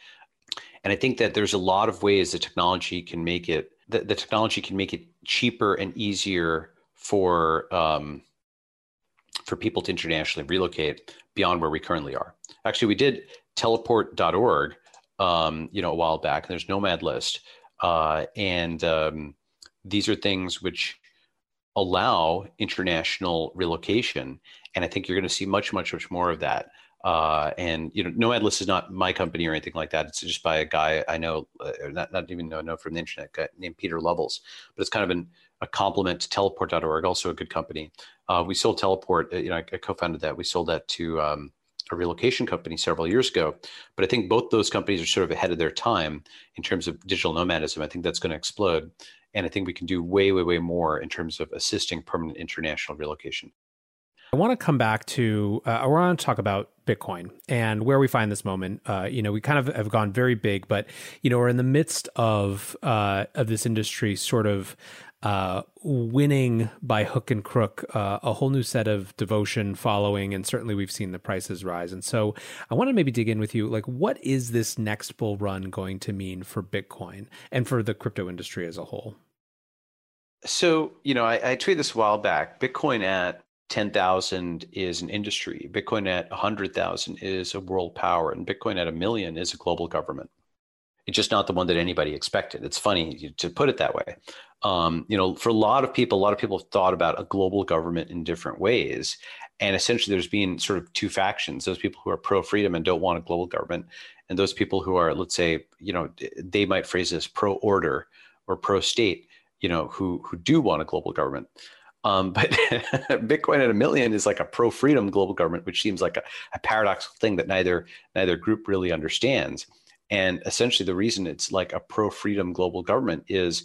And I think that there's a lot of ways that technology can make it. The, the technology can make it cheaper and easier for um, for people to internationally relocate beyond where we currently are. Actually, we did teleport.org, um, you know, a while back. And There's Nomad List, uh, and um, these are things which allow international relocation. And I think you're going to see much, much, much more of that. Uh, and you know, Nomad List is not my company or anything like that. It's just by a guy I know, uh, not not even know, know from the internet, named Pieter Levels. But it's kind of an, a complement to Teleport.org, also a good company. Uh, we sold Teleport. Uh, you know, I, I, co-founded that. We sold that to um, a relocation company several years ago. But I think both those companies are sort of ahead of their time in terms of digital nomadism. I think that's going to explode, and I think we can do way, way, way more in terms of assisting permanent international relocation. I want to come back to, uh, I want to talk about Bitcoin and where we find this moment. Uh, you know, we kind of have gone very big, but you know, we're in the midst of uh, of this industry sort of uh, winning by hook and crook uh, a whole new set of devotion following, and certainly we've seen the prices rise. And so, I want to maybe dig in with you. Like, what is this next bull run going to mean for Bitcoin and for the crypto industry as a whole? So, you know, I, I tweeted this a while back. Bitcoin at 10,000 is an industry. Bitcoin at 100,000 is a world power, and Bitcoin at a million is a global government. Just not the one that anybody expected. It's funny to put it that way um, you know, for a lot of people, a lot of people have thought about a global government in different ways. And essentially, there's been sort of two factions those people who are pro freedom and don't want a global government, and those people who are, let's say, you know, they might phrase this pro order or pro state, you know, who, who do want a global government. Um, but Bitcoin at a million is like a pro freedom global government, which seems like a, a paradoxical thing that neither neither group really understands. And essentially, the reason it's like a pro freedom global government is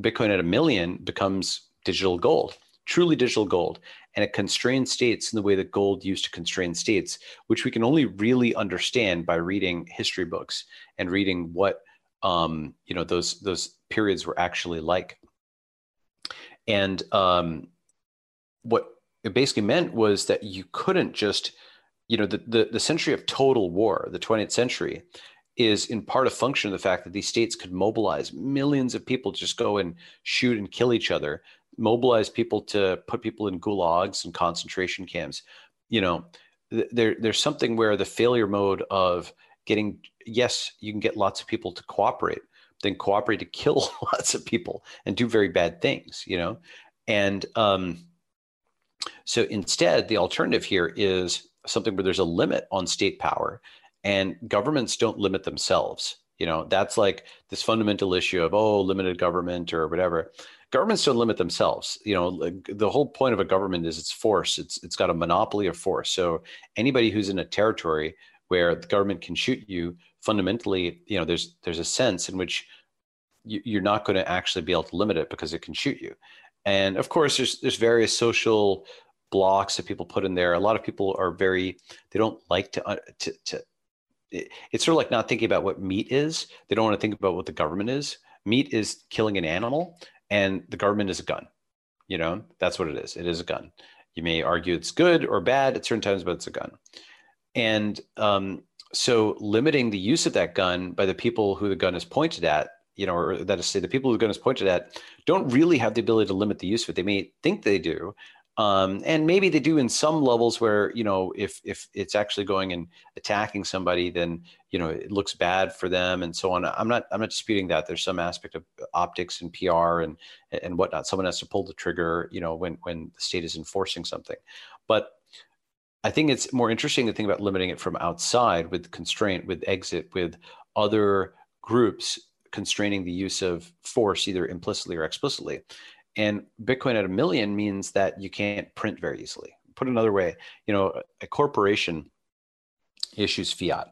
Bitcoin at a million becomes digital gold, truly digital gold. And it constrains states in the way that gold used to constrain states, which we can only really understand by reading history books and reading what um, you know those those periods were actually like. And um, what it basically meant was that you couldn't just, you know, the, the, the century of total war, the 20th century, is in part a function of the fact that these states could mobilize millions of people to just go and shoot and kill each other, mobilize people to put people in gulags and concentration camps. You know, there there's something where the failure mode of getting yes, you can get lots of people to cooperate, then cooperate to kill lots of people and do very bad things. You know, and um, so instead, the alternative here is something where there's a limit on state power and governments don't limit themselves. You know that's like this fundamental issue of oh limited government or whatever. Governments don't limit themselves. You know the whole point of a government is its force. It's it's got a monopoly of force. So anybody who's in a territory where the government can shoot you, fundamentally, you know, there's there's a sense in which you, are not going to actually be able to limit it because it can shoot you. And of course, there's there's various social blocks that people put in there. A lot of people are very they don't like to uh, to, to it, it's sort of like not thinking about what meat is. They don't want to think about what the government is. Meat is killing an animal, and the government is a gun. You know, that's what it is. It is a gun. You may argue it's good or bad at certain times, but it's a gun. And um, so, limiting the use of that gun by the people who the gun is pointed at, you know, or that is, say, the people who the gun is pointed at, don't really have the ability to limit the use of it. They may think they do, um, and maybe they do in some levels where you know if if it's actually going and attacking somebody then you know it looks bad for them and so on. I'm not i'm not disputing that. There's some aspect of optics and pr and and whatnot. Someone has to pull the trigger you know when when the state is enforcing something. But i think it's more interesting to think about limiting it from outside with constraint with exit with other groups constraining the use of force either implicitly or explicitly and Bitcoin at a million means that you can't print very easily. Put another way, you know, a corporation issues fiat,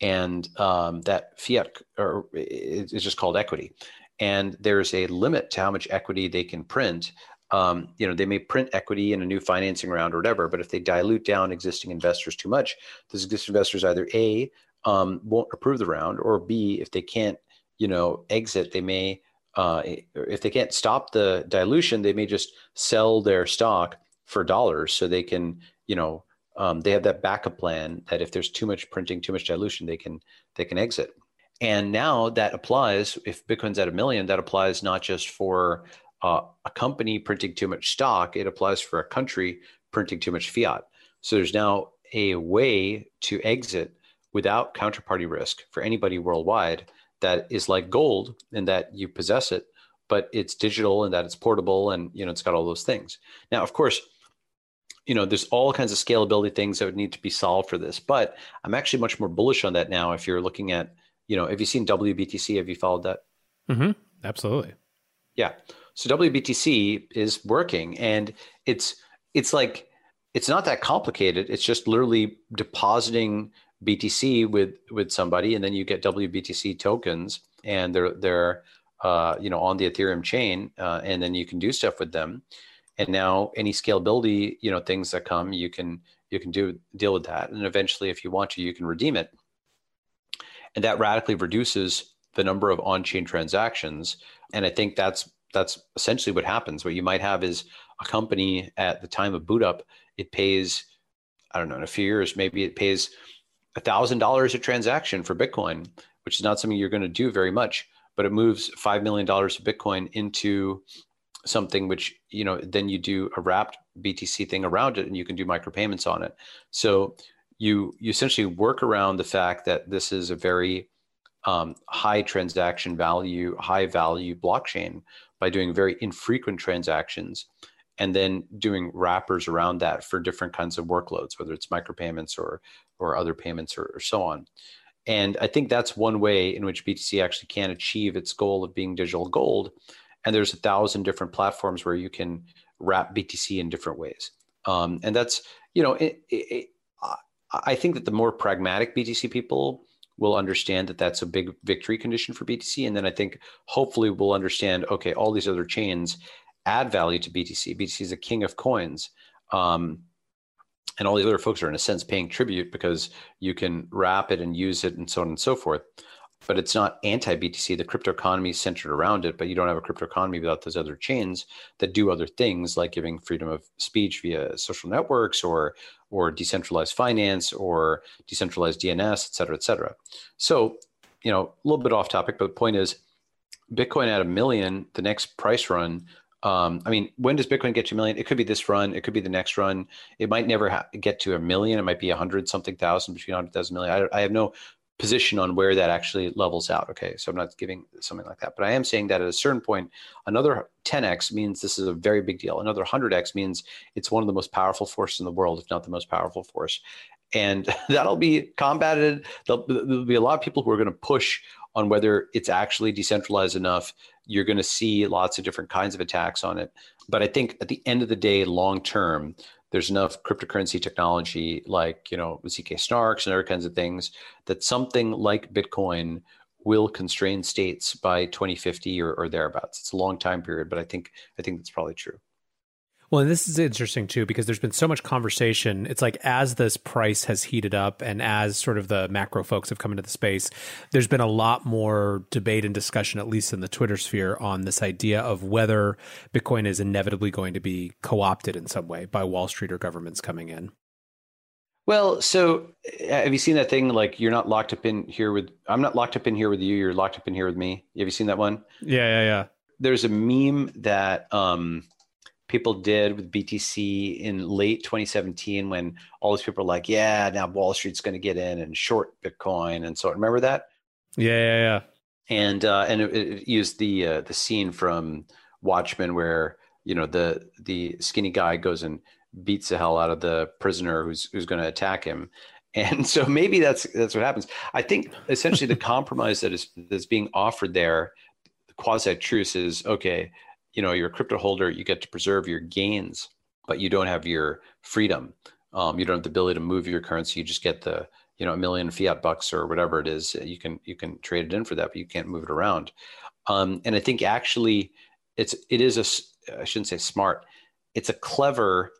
and um, that fiat or is just called equity. And there's a limit to how much equity they can print. Um, you know, they may print equity in a new financing round or whatever, but if they dilute down existing investors too much, those existing investors either a um, won't approve the round, or b if they can't, you know, exit, they may uh, if they can't stop the dilution, they may just sell their stock for dollars so they can, you know, um, they have that backup plan that if there's too much printing, too much dilution, they can they can exit. And now that applies if Bitcoin's at a million, that applies not just for uh, a company printing too much stock, it applies for a country printing too much fiat. So there's now a way to exit without counterparty risk for anybody worldwide that is like gold in that you possess it, but it's digital and that it's portable and you know it's got all those things. Now, of course, you know there's all kinds of scalability things that would need to be solved for this, but I'm actually much more bullish on that now. If you're looking at, you know, have you seen WBTC? Have you followed that? Mm-hmm. Absolutely. Yeah. So WBTC is working, and it's it's like it's not that complicated. It's just literally depositing BTC with with somebody, and then you get WBTC tokens, and they're they're uh, you know on the Ethereum chain, uh, and then you can do stuff with them. And now any scalability you know things that come, you can you can do deal with that, and eventually, if you want to, you can redeem it, and that radically reduces the number of on-chain transactions. And I think that's that's essentially what happens. What you might have is a company at the time of boot up, it pays I don't know in a few years maybe it pays $1,000 a transaction for Bitcoin, which is not something you're going to do very much, but it moves $5 million of Bitcoin into something which, you know, then you do a wrapped BTC thing around it and you can do micropayments on it. So you, you essentially work around the fact that this is a very um, high transaction value, high value blockchain by doing very infrequent transactions and then doing wrappers around that for different kinds of workloads, whether it's micropayments or or other payments or, or so on. And I think that's one way in which BTC actually can achieve its goal of being digital gold. And there's a thousand different platforms where you can wrap BTC in different ways. Um, and that's, you know, it, it, I think that the more pragmatic BTC people will understand that that's a big victory condition for BTC. And then I think hopefully we'll understand, okay, all these other chains add value to BTC. BTC is a king of coins. Um, and all the other folks are in a sense paying tribute because you can wrap it and use it and so on and so forth. But it's not anti-btc the crypto economy is centered around it but you don't have a crypto economy without those other chains that do other things like giving freedom of speech via social networks or or decentralized finance or decentralized dns et cetera et cetera. So you know a little bit off topic but the point is bitcoin at a million the next price run um, I mean, when does Bitcoin get to a million? It could be this run. It could be the next run. It might never ha- get to a million. It might be a hundred something thousand, between hundred thousand million. I, I have no position on where that actually levels out. Okay, so I'm not giving something like that, but I am saying that at a certain point, another 10x means this is a very big deal. Another 100x means it's one of the most powerful forces in the world, if not the most powerful force. And that'll be combated. There'll, there'll be a lot of people who are going to push on whether it's actually decentralized enough. You're going to see lots of different kinds of attacks on it. But I think at the end of the day, long term, there's enough cryptocurrency technology like you know zk snarks and other kinds of things that something like bitcoin will constrain states by 2050 or, or thereabouts it's a long time period but i think i think that's probably true well, and this is interesting too because there's been so much conversation. It's like as this price has heated up and as sort of the macro folks have come into the space, there's been a lot more debate and discussion, at least in the Twitter sphere, on this idea of whether Bitcoin is inevitably going to be co opted in some way by Wall Street or governments coming in. Well, so have you seen that thing? Like you're not locked up in here with I'm not locked up in here with you. You're locked up in here with me. Have you seen that one? Yeah, yeah, yeah. There's a meme that um, people did with BTC in late 2017 when all these people were like, yeah, now Wall Street's going to get in and short Bitcoin and so on. Remember that? Yeah, yeah, yeah. And uh, and it, it used the uh, the scene from Watchmen where you know the the skinny guy goes and beats the hell out of the prisoner who's who's going to attack him. And so maybe that's that's what happens. I think essentially the compromise that is that's being offered there, the quasi truce is okay you know you're a crypto holder you get to preserve your gains but you don't have your freedom. Um, you don't have the ability to move your currency. You just get the you know a million fiat bucks or whatever it is you can you can trade it in for that but you can't move it around. Um, and i think actually it's it is a i shouldn't say smart it's a clever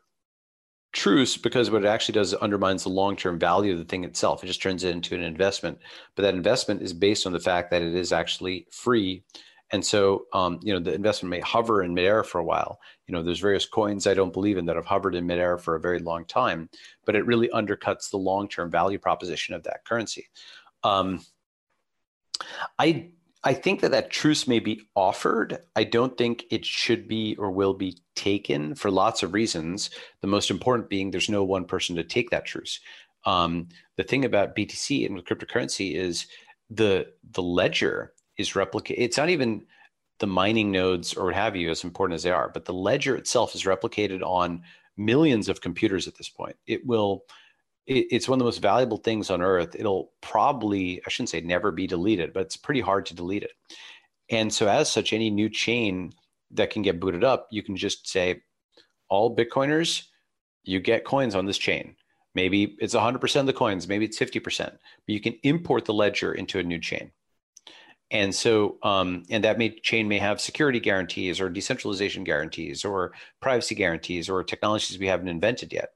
truce because what it actually does is undermines the long-term value of the thing itself. It just turns it into an investment but that investment is based on the fact that it is actually free and so, um, you know, the investment may hover in midair for a while. You know, there's various coins I don't believe in that have hovered in midair for a very long time, but it really undercuts the long-term value proposition of that currency. Um, I I think that that truce may be offered. I don't think it should be or will be taken for lots of reasons. The most important being there's no one person to take that truce. Um, the thing about BTC and with cryptocurrency is the the ledger is replicated. It's not even the mining nodes or what have you, as important as they are, but the ledger itself is replicated on millions of computers at this point. It will. It, it's one of the most valuable things on Earth. It'll probably, I shouldn't say never be deleted, but it's pretty hard to delete it. And so, as such, any new chain that can get booted up, you can just say, all Bitcoiners, you get coins on this chain. Maybe it's 100% of the coins, maybe it's 50%, but you can import the ledger into a new chain. And so, um, and that may, chain may have security guarantees or decentralization guarantees or privacy guarantees or technologies we haven't invented yet.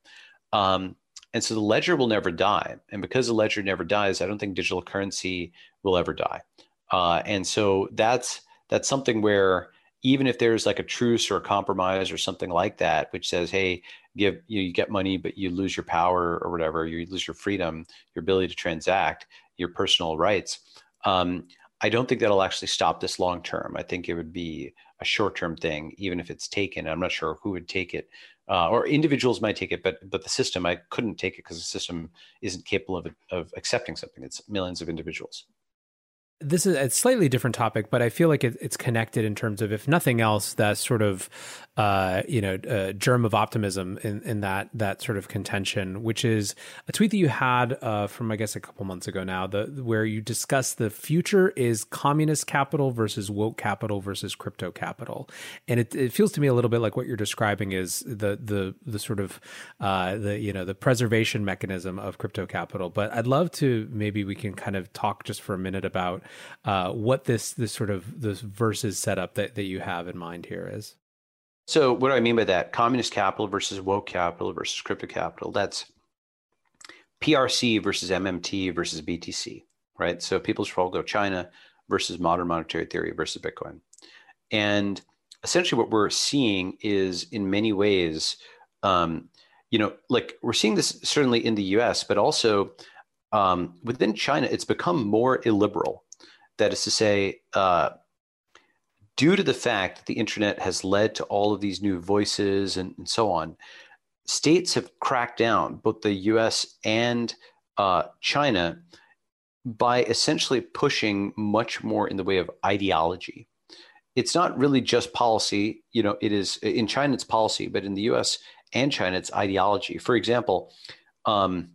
Um, and so the ledger will never die. And because the ledger never dies, I don't think digital currency will ever die. Uh, and so that's that's something where even if there's like a truce or a compromise or something like that, which says, hey, give you, you get money, but you lose your power or whatever, you lose your freedom, your ability to transact, your personal rights. Um, I don't think that'll actually stop this long term. I think it would be a short term thing, even if it's taken. I'm not sure who would take it, uh, or individuals might take it, but but the system I couldn't take it because the system isn't capable of of accepting something. It's millions of individuals this is a slightly different topic, but I feel like it, it's connected in terms of, if nothing else, that sort of, uh, you know, uh, germ of optimism in, in that that sort of contention, which is a tweet that you had uh, from, I guess, a couple months ago now, the where you discuss the future is communist capital versus woke capital versus crypto capital, and it, it feels to me a little bit like what you're describing is the the the sort of uh, the you know the preservation mechanism of crypto capital. But I'd love to maybe we can kind of talk just for a minute about uh, what this this sort of this versus setup that, that you have in mind here is. So what do I mean by that? Communist capital versus woke capital versus crypto capital. That's PRC versus MMT versus BTC, right? So People's Republic of China versus modern monetary theory versus Bitcoin. And essentially what we're seeing is in many ways, um, you know, like we're seeing this certainly in the US, but also um, within China, it's become more illiberal. That is to say, uh, due to the fact that the internet has led to all of these new voices and, and so on, states have cracked down, both the US and uh, China, by essentially pushing much more in the way of ideology. It's not really just policy. You know, it is in China, it's policy, but in the US and China, it's ideology. For example, um,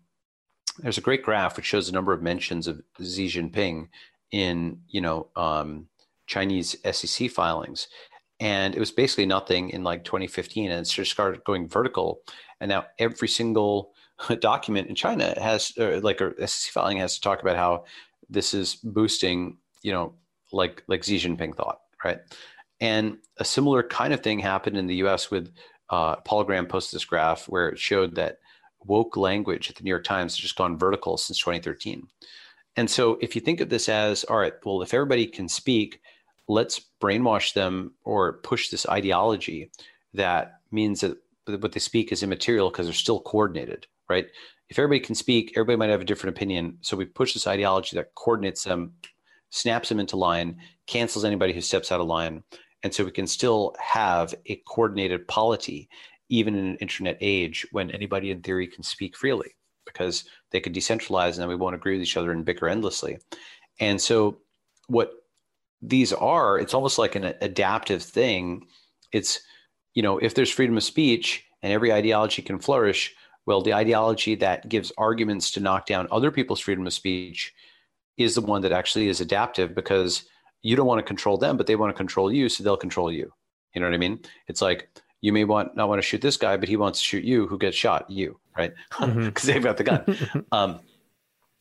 there's a great graph which shows the number of mentions of Xi Jinping in you know um, Chinese SEC filings, and it was basically nothing in like 2015 and it just started going vertical. And now every single document in china has like a SEC filing has to talk about how this is boosting you know like like xi jinping thought right? And a similar kind of thing happened in the us with uh, paul graham posted this graph where it showed that woke language at the new york times has just gone vertical since 2013 and so if you think of this as all right well if everybody can speak let's brainwash them or push this ideology that means that what they speak is immaterial because they're still coordinated, right? If everybody can speak, everybody might have a different opinion. So we push this ideology that coordinates them, snaps them into line, cancels anybody who steps out of line. And so we can still have a coordinated polity, even in an internet age when anybody in theory can speak freely because they could decentralize and then we won't agree with each other and bicker endlessly. And so what these are it's almost like an adaptive thing. It's you know if there's freedom of speech and every ideology can flourish well the ideology that gives arguments to knock down other people's freedom of speech is the one that actually is adaptive because you don't want to control them but they want to control you so they'll control you. You know what i mean? It's like you may want not want to shoot this guy but he wants to shoot you who gets shot you right because mm-hmm. they've got the gun um,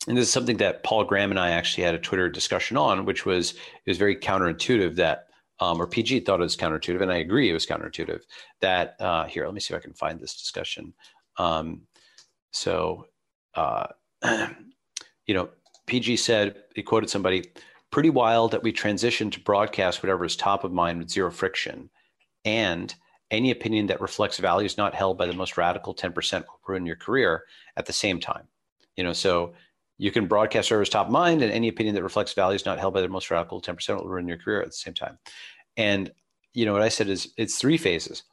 and this is something that Paul Graham and I actually had a Twitter discussion on, which was it was very counterintuitive that, um, or PG thought it was counterintuitive, and I agree it was counterintuitive. That uh, here, let me see if I can find this discussion. Um, so, uh, you know, PG said he quoted somebody, "Pretty wild that we transitioned to broadcast whatever is top of mind with zero friction, and." Any opinion that reflects values not held by the most radical 10% will ruin your career at the same time. You know, so you can broadcast whatever's top of mind, and any opinion that reflects values not held by the most radical 10% will ruin your career at the same time. And you know what I said is it's three phases.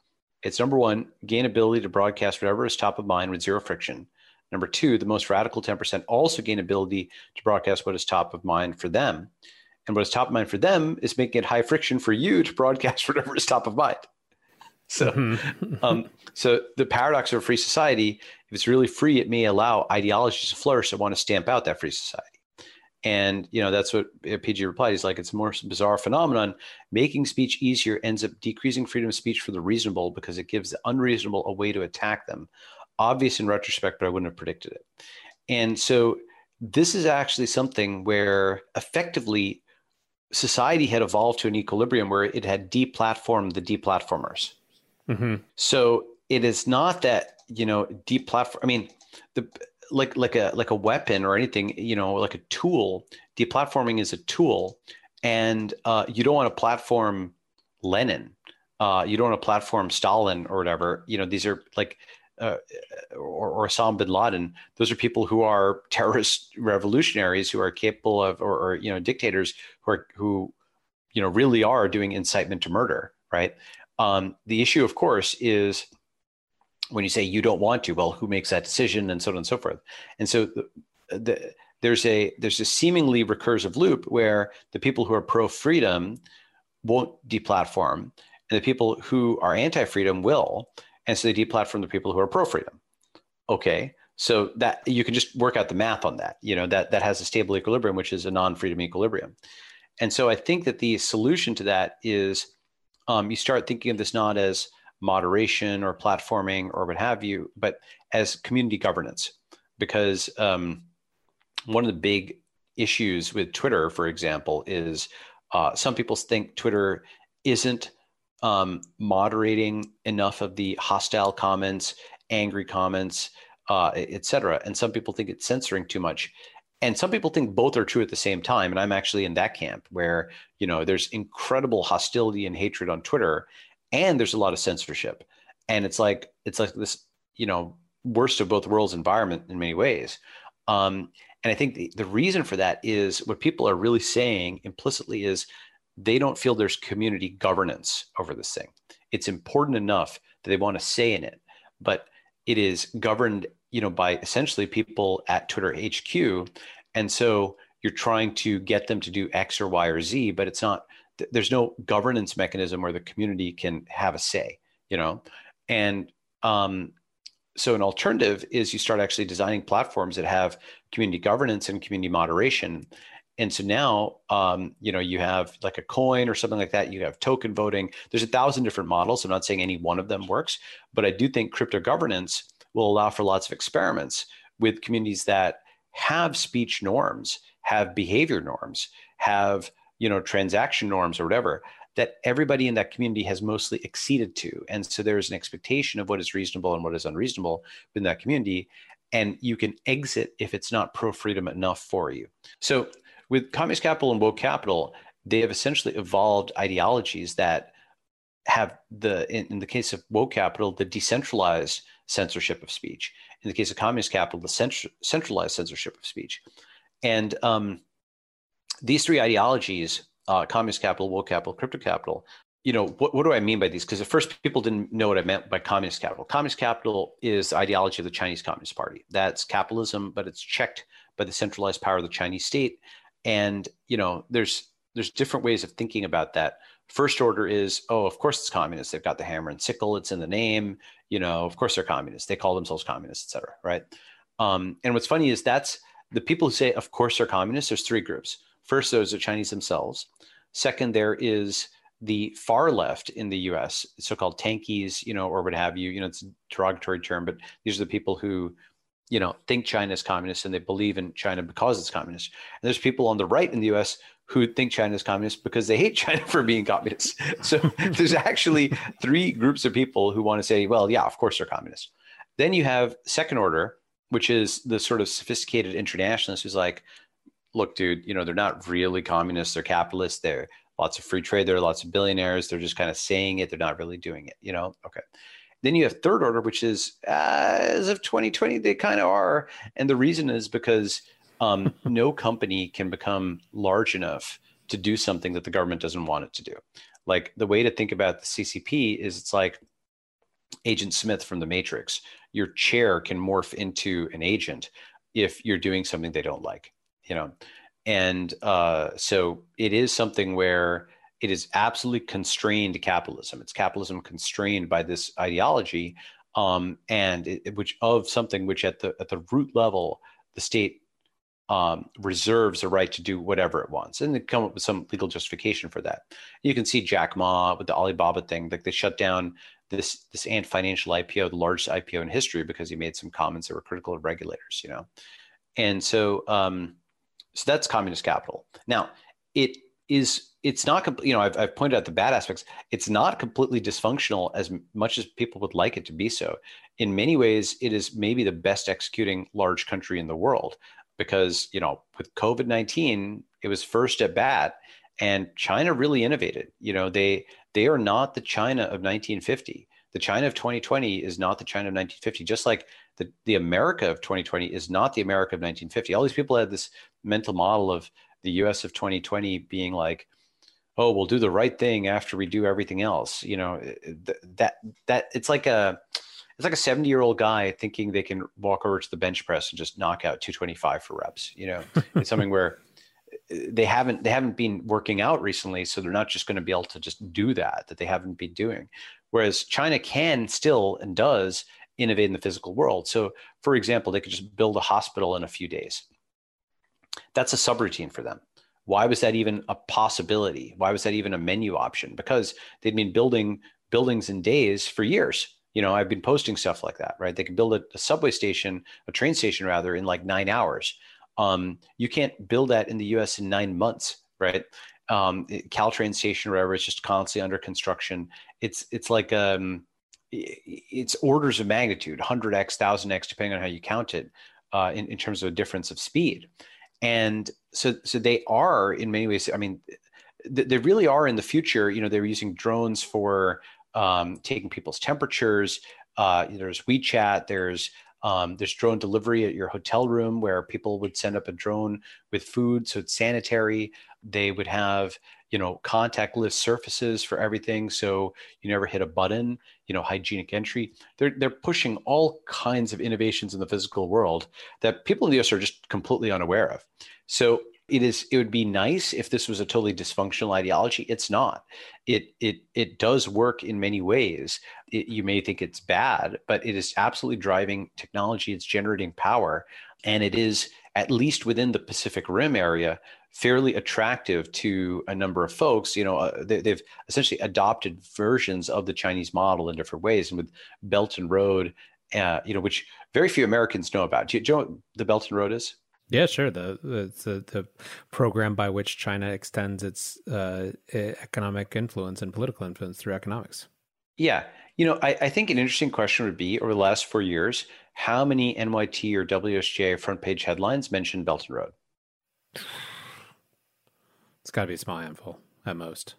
It's number one, gain ability to broadcast whatever is top of mind with zero friction. Number two, the most radical 10% also gain ability to broadcast what is top of mind for them. And what is top of mind for them is making it high friction for you to broadcast whatever is top of mind. So, mm-hmm. um, so the paradox of a free society, if it's really free, it may allow ideologies to flourish that want to stamp out that free society. And you know that's what PG replied. He's like, it's a more bizarre phenomenon. Making speech easier ends up decreasing freedom of speech for the reasonable because it gives the unreasonable a way to attack them. Obvious in retrospect, but I wouldn't have predicted it. And so this is actually something where effectively society had evolved to an equilibrium where it had deplatformed the deplatformers. Mm-hmm. So it is not that you know deplatform. I mean, the like like a like a weapon or anything. You know, like a tool. Deplatforming is a tool, and uh, you don't want to platform Lenin. Uh, you don't want to platform Stalin or whatever. You know, these are like uh, or, or Osama bin Laden. Those are people who are terrorist revolutionaries who are capable of, or, or, you know, dictators who are who, you know, really are doing incitement to murder, right? Um, the issue, of course, is when you say you don't want to, well, who makes that decision, and so on and so forth. And so the, the, there's a there's a seemingly recursive loop where the people who are pro freedom won't deplatform, and the people who are anti freedom will, and so they deplatform the people who are pro freedom. Okay, so that you can just work out the math on that. You know that that has a stable equilibrium, which is a non freedom equilibrium. And so I think that the solution to that is um, you start thinking of this not as moderation or platforming or what have you, but as community governance. Because um, one of the big issues with Twitter, for example, is uh, some people think Twitter isn't um, moderating enough of the hostile comments, angry comments, uh, et cetera. And some people think it's censoring too much and some people think both are true at the same time and i'm actually in that camp where you know there's incredible hostility and hatred on twitter and there's a lot of censorship. And it's like it's like this you know worst of both worlds environment in many ways. Um, and i think the, the reason for that is what people are really saying implicitly is they don't feel there's community governance over this thing. It's important enough that they want to say in it but it is governed you know by essentially people at twitter hq and so you're trying to get them to do x or y or z but it's not there's no governance mechanism where the community can have a say you know and um, so an alternative is you start actually designing platforms that have community governance and community moderation And so now, um, you know, you have like a coin or something like that. You have token voting. There's a thousand different models. I'm not saying any one of them works, but I do think crypto governance will allow for lots of experiments with communities that have speech norms, have behavior norms, have you know transaction norms or whatever that everybody in that community has mostly acceded to. And so there's an expectation of what is reasonable and what is unreasonable in that community. And you can exit if it's not pro freedom enough for you. So with communist capital and woke capital, they have essentially evolved ideologies that have the, in, in the case of woke capital, the decentralized censorship of speech. In the case of communist capital, the centralized censorship of speech. And um, these three ideologies uh, communist capital, woke capital, crypto capital. You know, what, what do I mean by these? Because at first people didn't know what I meant by communist capital. Communist capital is the ideology of the Chinese Communist Party. That's capitalism, but it's checked by the centralized power of the Chinese state. And you know, there's there's different ways of thinking about that. First order is, oh, of course it's communist. They've got the hammer and sickle. It's in the name. You know, of course they're communists. They call themselves communists, et cetera. Right. Um, and what's funny is that's the people who say, of course they're communists. There's three groups. First, those are Chinese themselves. Second, there is the far left in the US, so-called tankies, you know, or what have you. You know, it's a derogatory term, but these are the people who, you know, think China is communist and they believe in China because it's communist. And there's people on the right in the US who think China is communist because they hate China for being communist. So there's actually three groups of people who want to say, well, yeah, of course they're communist. Then you have second order, which is the sort of sophisticated internationalist who's like, look, dude, you know, they're not really communists, they're capitalists, they're lots of free trade, there are lots of billionaires, they're just kind of saying it, they're not really doing it, you know? Okay. Then you have third order, which is uh, as of 2020, they kind of are. And the reason is because um, no company can become large enough to do something that the government doesn't want it to do. Like the way to think about the CCP is it's like Agent Smith from the Matrix. Your chair can morph into an agent if you're doing something they don't like you know and uh, so it is something where it is absolutely constrained capitalism it's capitalism constrained by this ideology um, and it, which of something which at the at the root level the state um, reserves the right to do whatever it wants and they come up with some legal justification for that. You can see jack ma with the alibaba thing like they shut down this this ant financial ipo the largest ipo in history because he made some comments that were critical of regulators you know? And so um, so that's communist capital. Now, it is it's not you know I've, I've pointed out the bad aspects. It's not completely dysfunctional as much as people would like it to be so. In many ways it is maybe the best executing large country in the world because you know with covid-19 it was first at bat and china really innovated you know they they are not the china of 1950 the china of 2020 is not the china of 1950 just like the, the America of 2020 is not the America of 1950. All these people had this mental model of the US of 2020 being like, oh, we'll do the right thing after we do everything else. You know, that, that it's like a, it's like a 70 year old guy thinking they can walk over to the bench press and just knock out 225 for reps. You know, it's something where uh, they haven't, they haven't been working out recently. So they're not just going to be able to just do that, that they haven't been doing. Whereas China can still and does innovate in the physical world. So, for example, they could just build a hospital in a few days. That's a subroutine for them. Why was that even a possibility? Why was that even a menu option? Because they'd been building buildings in days for years. You know, I've been posting stuff like that, right? They can build a, a subway station, a train station rather, in like nine hours. Um, you can't build that in the U.S. in nine months, right? Um, Caltrain station, or whatever, is just constantly under construction. It's it's like um, it's orders of magnitude 100x 1000x depending on how you count it uh, in, in terms of a difference of speed and so so they are in many ways i mean they really are in the future you know they're using drones for um, taking people's temperatures. Uh, there's wechat there's um, there's drone delivery at your hotel room where people would send up a drone with food so it's sanitary. They would have you know contactless surfaces for everything so you never hit a button you know hygienic entry. They're they're pushing all kinds of innovations in the physical world that people in the US are just completely unaware of. So it is it would be nice if this was a totally dysfunctional ideology it's not it it it does work in many ways it, you may think it's bad but it is absolutely driving technology it's generating power and it is at least within the pacific rim area fairly attractive to a number of folks. You know, uh, they, have essentially adopted versions of the Chinese model in different ways, and with Belt and Road, uh, you know, which very few Americans know about. Do you, do you know what the Belt and Road is? Yeah, sure. The the the program by which China extends its uh, economic influence and political influence through economics. Yeah, you know, I, I think an interesting question would be over the last four years, how many NYT or WSJ front page headlines mention Belt and Road? It's got to be a small handful at most.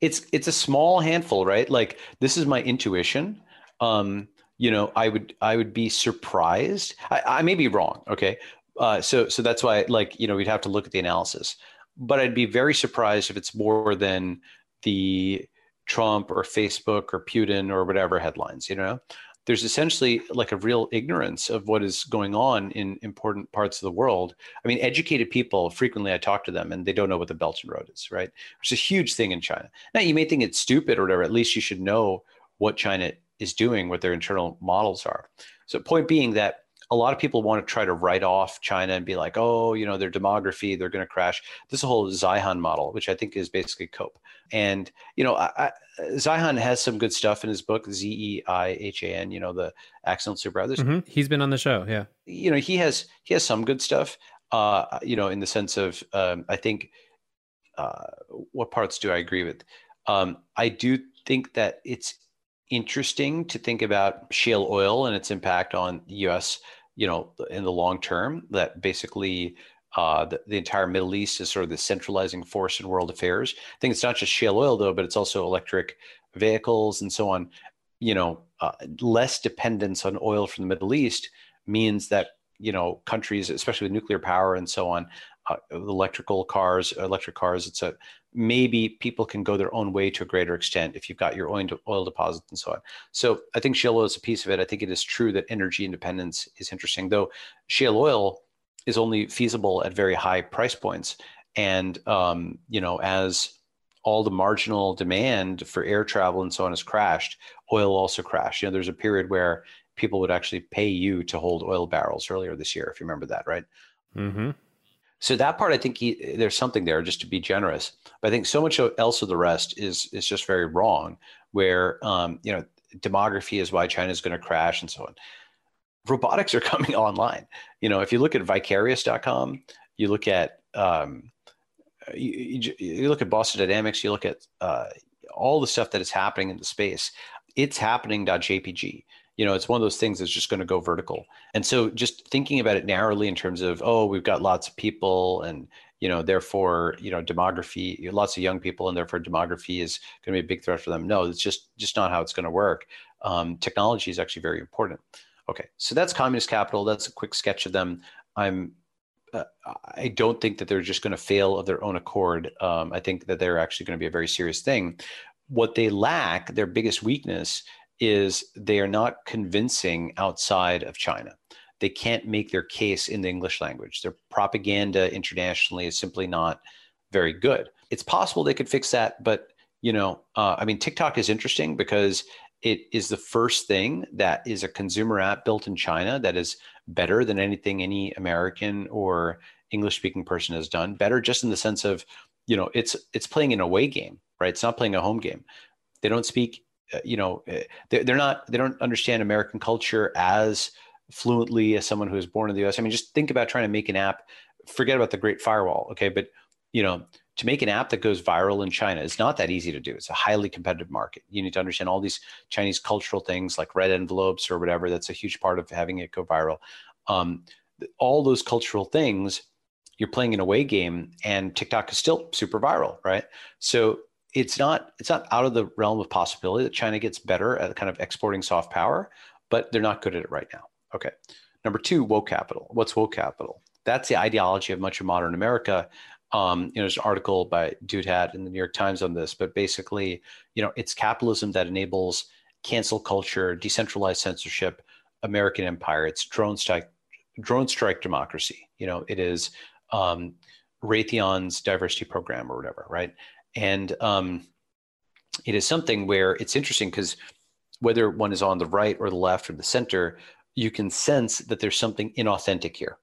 It's it's a small handful, right? Like this is my intuition. Um, you know, I would I would be surprised. I, I may be wrong, okay, uh, so so that's why like you know we'd have to look at the analysis, but I'd be very surprised if it's more than the Trump or Facebook or Putin or whatever headlines. You know, there's essentially like a real ignorance of what is going on in important parts of the world. I mean, educated people frequently I talk to them and they don't know what the Belt and Road is, right? Which is a huge thing in China. Now you may think it's stupid or whatever. At least you should know what China is doing, what their internal models are. So point being that a lot of people want to try to write off China and be like, oh, you know, their demography, they're going to crash. This whole Zeihan model, which I think is basically COPE. And, you know, I, I, Zeihan has some good stuff in his book, Z E I H A N, you know, the Accidental Superpower. Mm-hmm. He's been on the show. Yeah. You know, he has, he has some good stuff, uh, you know, in the sense of, um, I think, uh, what parts do I agree with? Um, I do think that it's interesting to think about shale oil and its impact on the U.S. You know, in the long term, that basically uh, the, the, entire Middle East is sort of the centralizing force in world affairs. I think it's not just shale oil though, but it's also electric vehicles and so on. You know, uh, less dependence on oil from the Middle East means that you know countries, especially with nuclear power and so on, uh, electrical cars, electric cars, it's a maybe people can go their own way to a greater extent if you've got your oil, oil deposits and so on. So I think shale oil is a piece of it. I think it is true that energy independence is interesting, though shale oil is only feasible at very high price points. And um, you know, as all the marginal demand for air travel and so on has crashed, oil also crashed. You know, there's a period where people would actually pay you to hold oil barrels earlier this year, if you remember that, right? Mm-hmm. So that part, I think he, there's something there, just to be generous. But I think so much else of the rest is is just very wrong. Where um, you know demography is why China is going to crash and so on. Robotics are coming online. You know, if you look at Vicarious.com, you look at um, you, you, look at Boston Dynamics, you look at uh, all the stuff that is happening in the space. It's happening.jpg you know it's one of those things that's just going to go vertical. And so just thinking about it narrowly in terms of oh we've got lots of people and you know therefore you know demography lots of young people and therefore demography is going to be a big threat for them. No it's just just not how it's going to work. Um, technology is actually very important. Okay so that's communist capital. That's a quick sketch of them. I'm uh, I don't think that they're just going to fail of their own accord. Um, I think that they're actually going to be a very serious thing. What they lack, their biggest weakness, is they are not convincing outside of China. They can't make their case in the English language. Their propaganda internationally is simply not very good. It's possible they could fix that, but you know, uh, I mean, TikTok is interesting because it is the first thing that is a consumer app built in China that is better than anything any American or English speaking person has done. Better just in the sense of, you know, it's it's playing an away game, right? It's not playing a home game. They don't speak you know uh, they're not they don't understand american culture as fluently as someone who was born in the us i mean just think about trying to make an app forget about the great firewall okay? But you know to make an app that goes viral in china is not that easy to do. It's a highly competitive market. You need to understand all these chinese cultural things like red envelopes or whatever that's a huge part of having it go viral. Um, all those cultural things you're playing an away game and tiktok is still super viral right? So it's not it's not out of the realm of possibility that China gets better at kind of exporting soft power, but they're not good at it right now. Okay. Number two, woke capital. What's woke capital? That's the ideology of much of modern America. Um, you know, there's an article by Douthat in the New York Times on this, but basically, you know, it's capitalism that enables cancel culture, decentralized censorship, American empire. It's drone strike, drone strike democracy. You know, it is um, Raytheon's diversity program or whatever, right? And um, it is something where it's interesting because whether one is on the right or the left or the center, you can sense that there's something inauthentic here.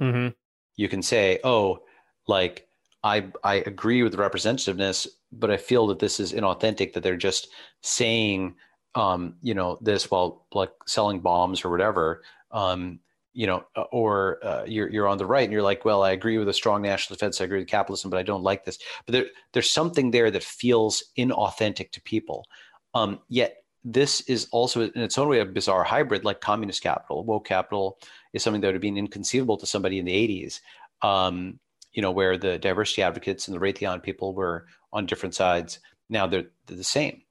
Mm-hmm. You can say, oh, like I I agree with the representativeness, but I feel that this is inauthentic. That they're just saying, um, you know, this while like selling bombs or whatever. Um, you know, uh, or uh, you're you're on the right and you're like, well, I agree with a strong national defense, I agree with capitalism, but I don't like this. But there, there's something there that feels inauthentic to people. Um, yet this is also in its own way a bizarre hybrid, like communist capital. Woke capital is something that would have been inconceivable to somebody in the 80s. Um, you know, where the diversity advocates and the Raytheon people were on different sides. Now they're, they're the same.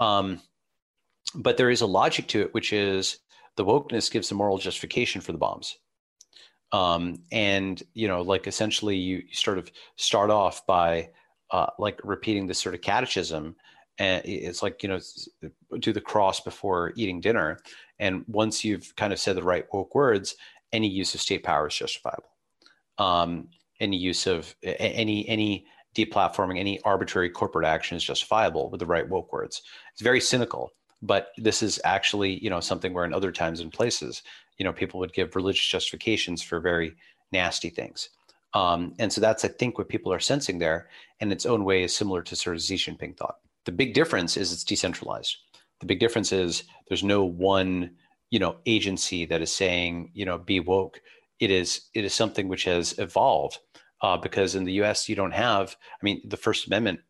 Um, but there is a logic to it, which is the wokeness gives a moral justification for the bombs. Um, and you know, like essentially, you, sort of start off by uh, like repeating this sort of catechism, and it's like you know, do the cross before eating dinner. And once you've kind of said the right woke words, any use of state power is justifiable. Um, any use of any any deplatforming, any arbitrary corporate action is justifiable with the right woke words. It's very cynical but this is actually you know something where in other times and places you know people would give religious justifications for very nasty things. Um, and so that's i think what people are sensing there in its own way is similar to sort of xi jinping thought. The big difference is it's decentralized. The big difference is there's no one you know agency that is saying you know be woke. It is it is something which has evolved uh, because in the us you don't have i mean the first amendment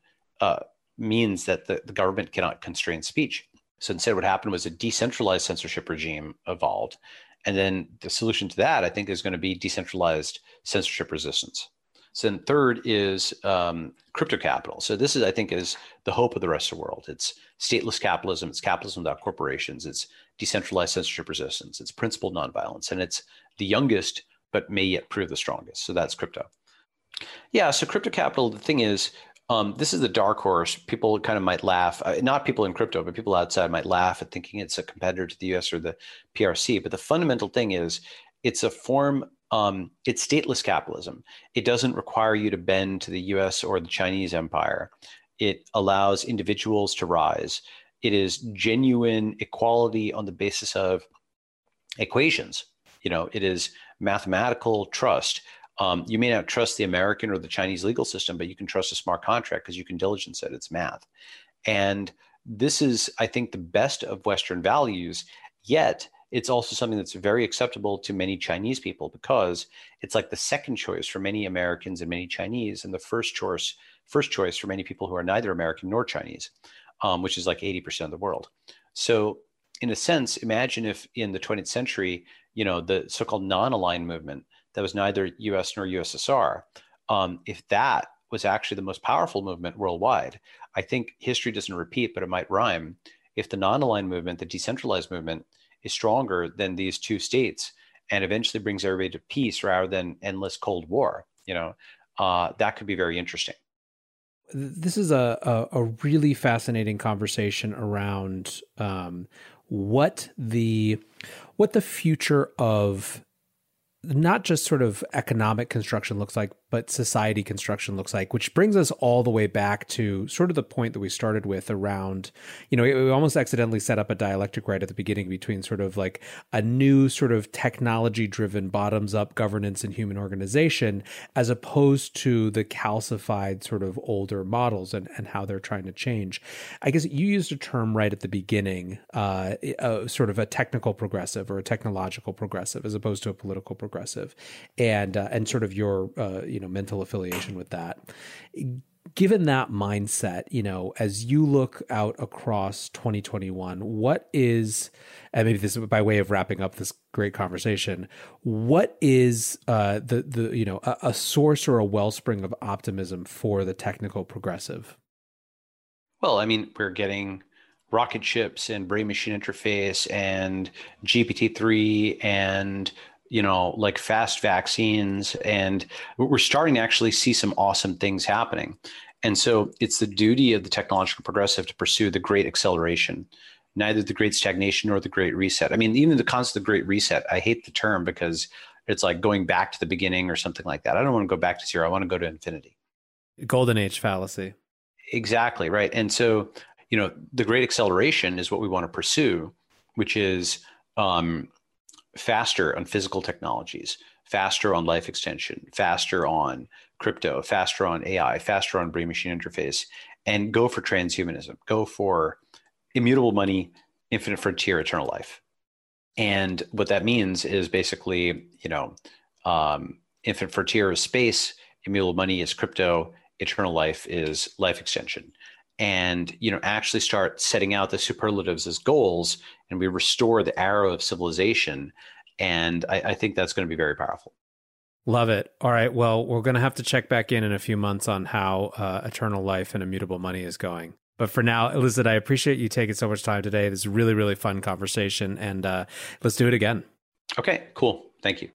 uh, means that the, the government cannot constrain speech so instead, what happened was a decentralized censorship regime evolved. And then the solution to that, I think, is going to be decentralized censorship resistance. So then third is um, crypto capital. So this is, I think, is the hope of the rest of the world. It's stateless capitalism. It's capitalism without corporations. It's decentralized censorship resistance. It's principled nonviolence, and it's the youngest, but may yet prove the strongest. So that's crypto. Yeah. So crypto capital. The thing is, um, this is the dark horse. People kind of might laugh, uh, not people in crypto, but people outside might laugh at thinking it's a competitor to the US or the PRC. But the fundamental thing is it's a form, um, it's stateless capitalism. It doesn't require you to bend to the US or the Chinese empire. It allows individuals to rise. It is genuine equality on the basis of equations. You know, it is mathematical trust um, you may not trust the American or the Chinese legal system, but you can trust a smart contract because you can diligence it. It's math. And this is, I think, the best of Western values, yet it's also something that's very acceptable to many Chinese people because it's like the second choice for many Americans and many Chinese, and the first choice, first choice for many people who are neither American nor Chinese, um, which is like 80% of the world. So, in a sense, imagine if in the 20th century, you know, the so-called non-aligned movement that was neither US nor USSR, um, if that was actually the most powerful movement worldwide, I think history doesn't repeat, but it might rhyme. If the non aligned movement, the decentralized movement, is stronger than these two states and eventually brings everybody to peace rather than endless Cold War, you know, uh, that could be very interesting. This is a, a, a really fascinating conversation around um, what the what the future of not just sort of economic construction looks like, but society construction looks like, which brings us all the way back to sort of the point that we started with around, you know, we almost accidentally set up a dialectic right at the beginning between sort of like a new sort of technology driven bottoms up governance and human organization, as opposed to the calcified sort of older models and, and how they're trying to change. I guess you used a term right at the beginning, uh, uh, sort of a technical progressive or a technological progressive as opposed to a political progressive. And, uh, and sort of your, uh, you know mental affiliation with that. Given that mindset you know as you look out across 2021 what is and maybe this is by way of wrapping up this great conversation what is uh, the the you know a, a source or a wellspring of optimism for the technical progressive? Well i mean we're getting rocket ships and brain machine interface and gpt-3 and you know, like fast vaccines. And we're starting to actually see some awesome things happening. And so it's the duty of the technological progressive to pursue the great acceleration, neither the great stagnation nor the great reset. I mean, even the concept of the great reset, I hate the term because it's like going back to the beginning or something like that. I don't want to go back to zero. I want to go to infinity. Golden age fallacy. Exactly. Right. And so, you know, the great acceleration is what we want to pursue, which is um, faster on physical technologies, faster on life extension, faster on crypto, faster on AI, faster on brain machine interface, and go for transhumanism, go for immutable money, infinite frontier, eternal life. And what that means is basically, you know, um, infinite frontier is space, immutable money is crypto, eternal life is life extension. And you know, actually start setting out the superlatives as goals, and we restore the arrow of civilization. And I, I think that's going to be very powerful. Love it. All right. Well, we're going to have to check back in in a few months on how uh, Eternal Life and Immutable Money is going. But for now, Elizabeth, I appreciate you taking so much time today. This is a really, really fun conversation, and uh, let's do it again. Okay, cool. Thank you.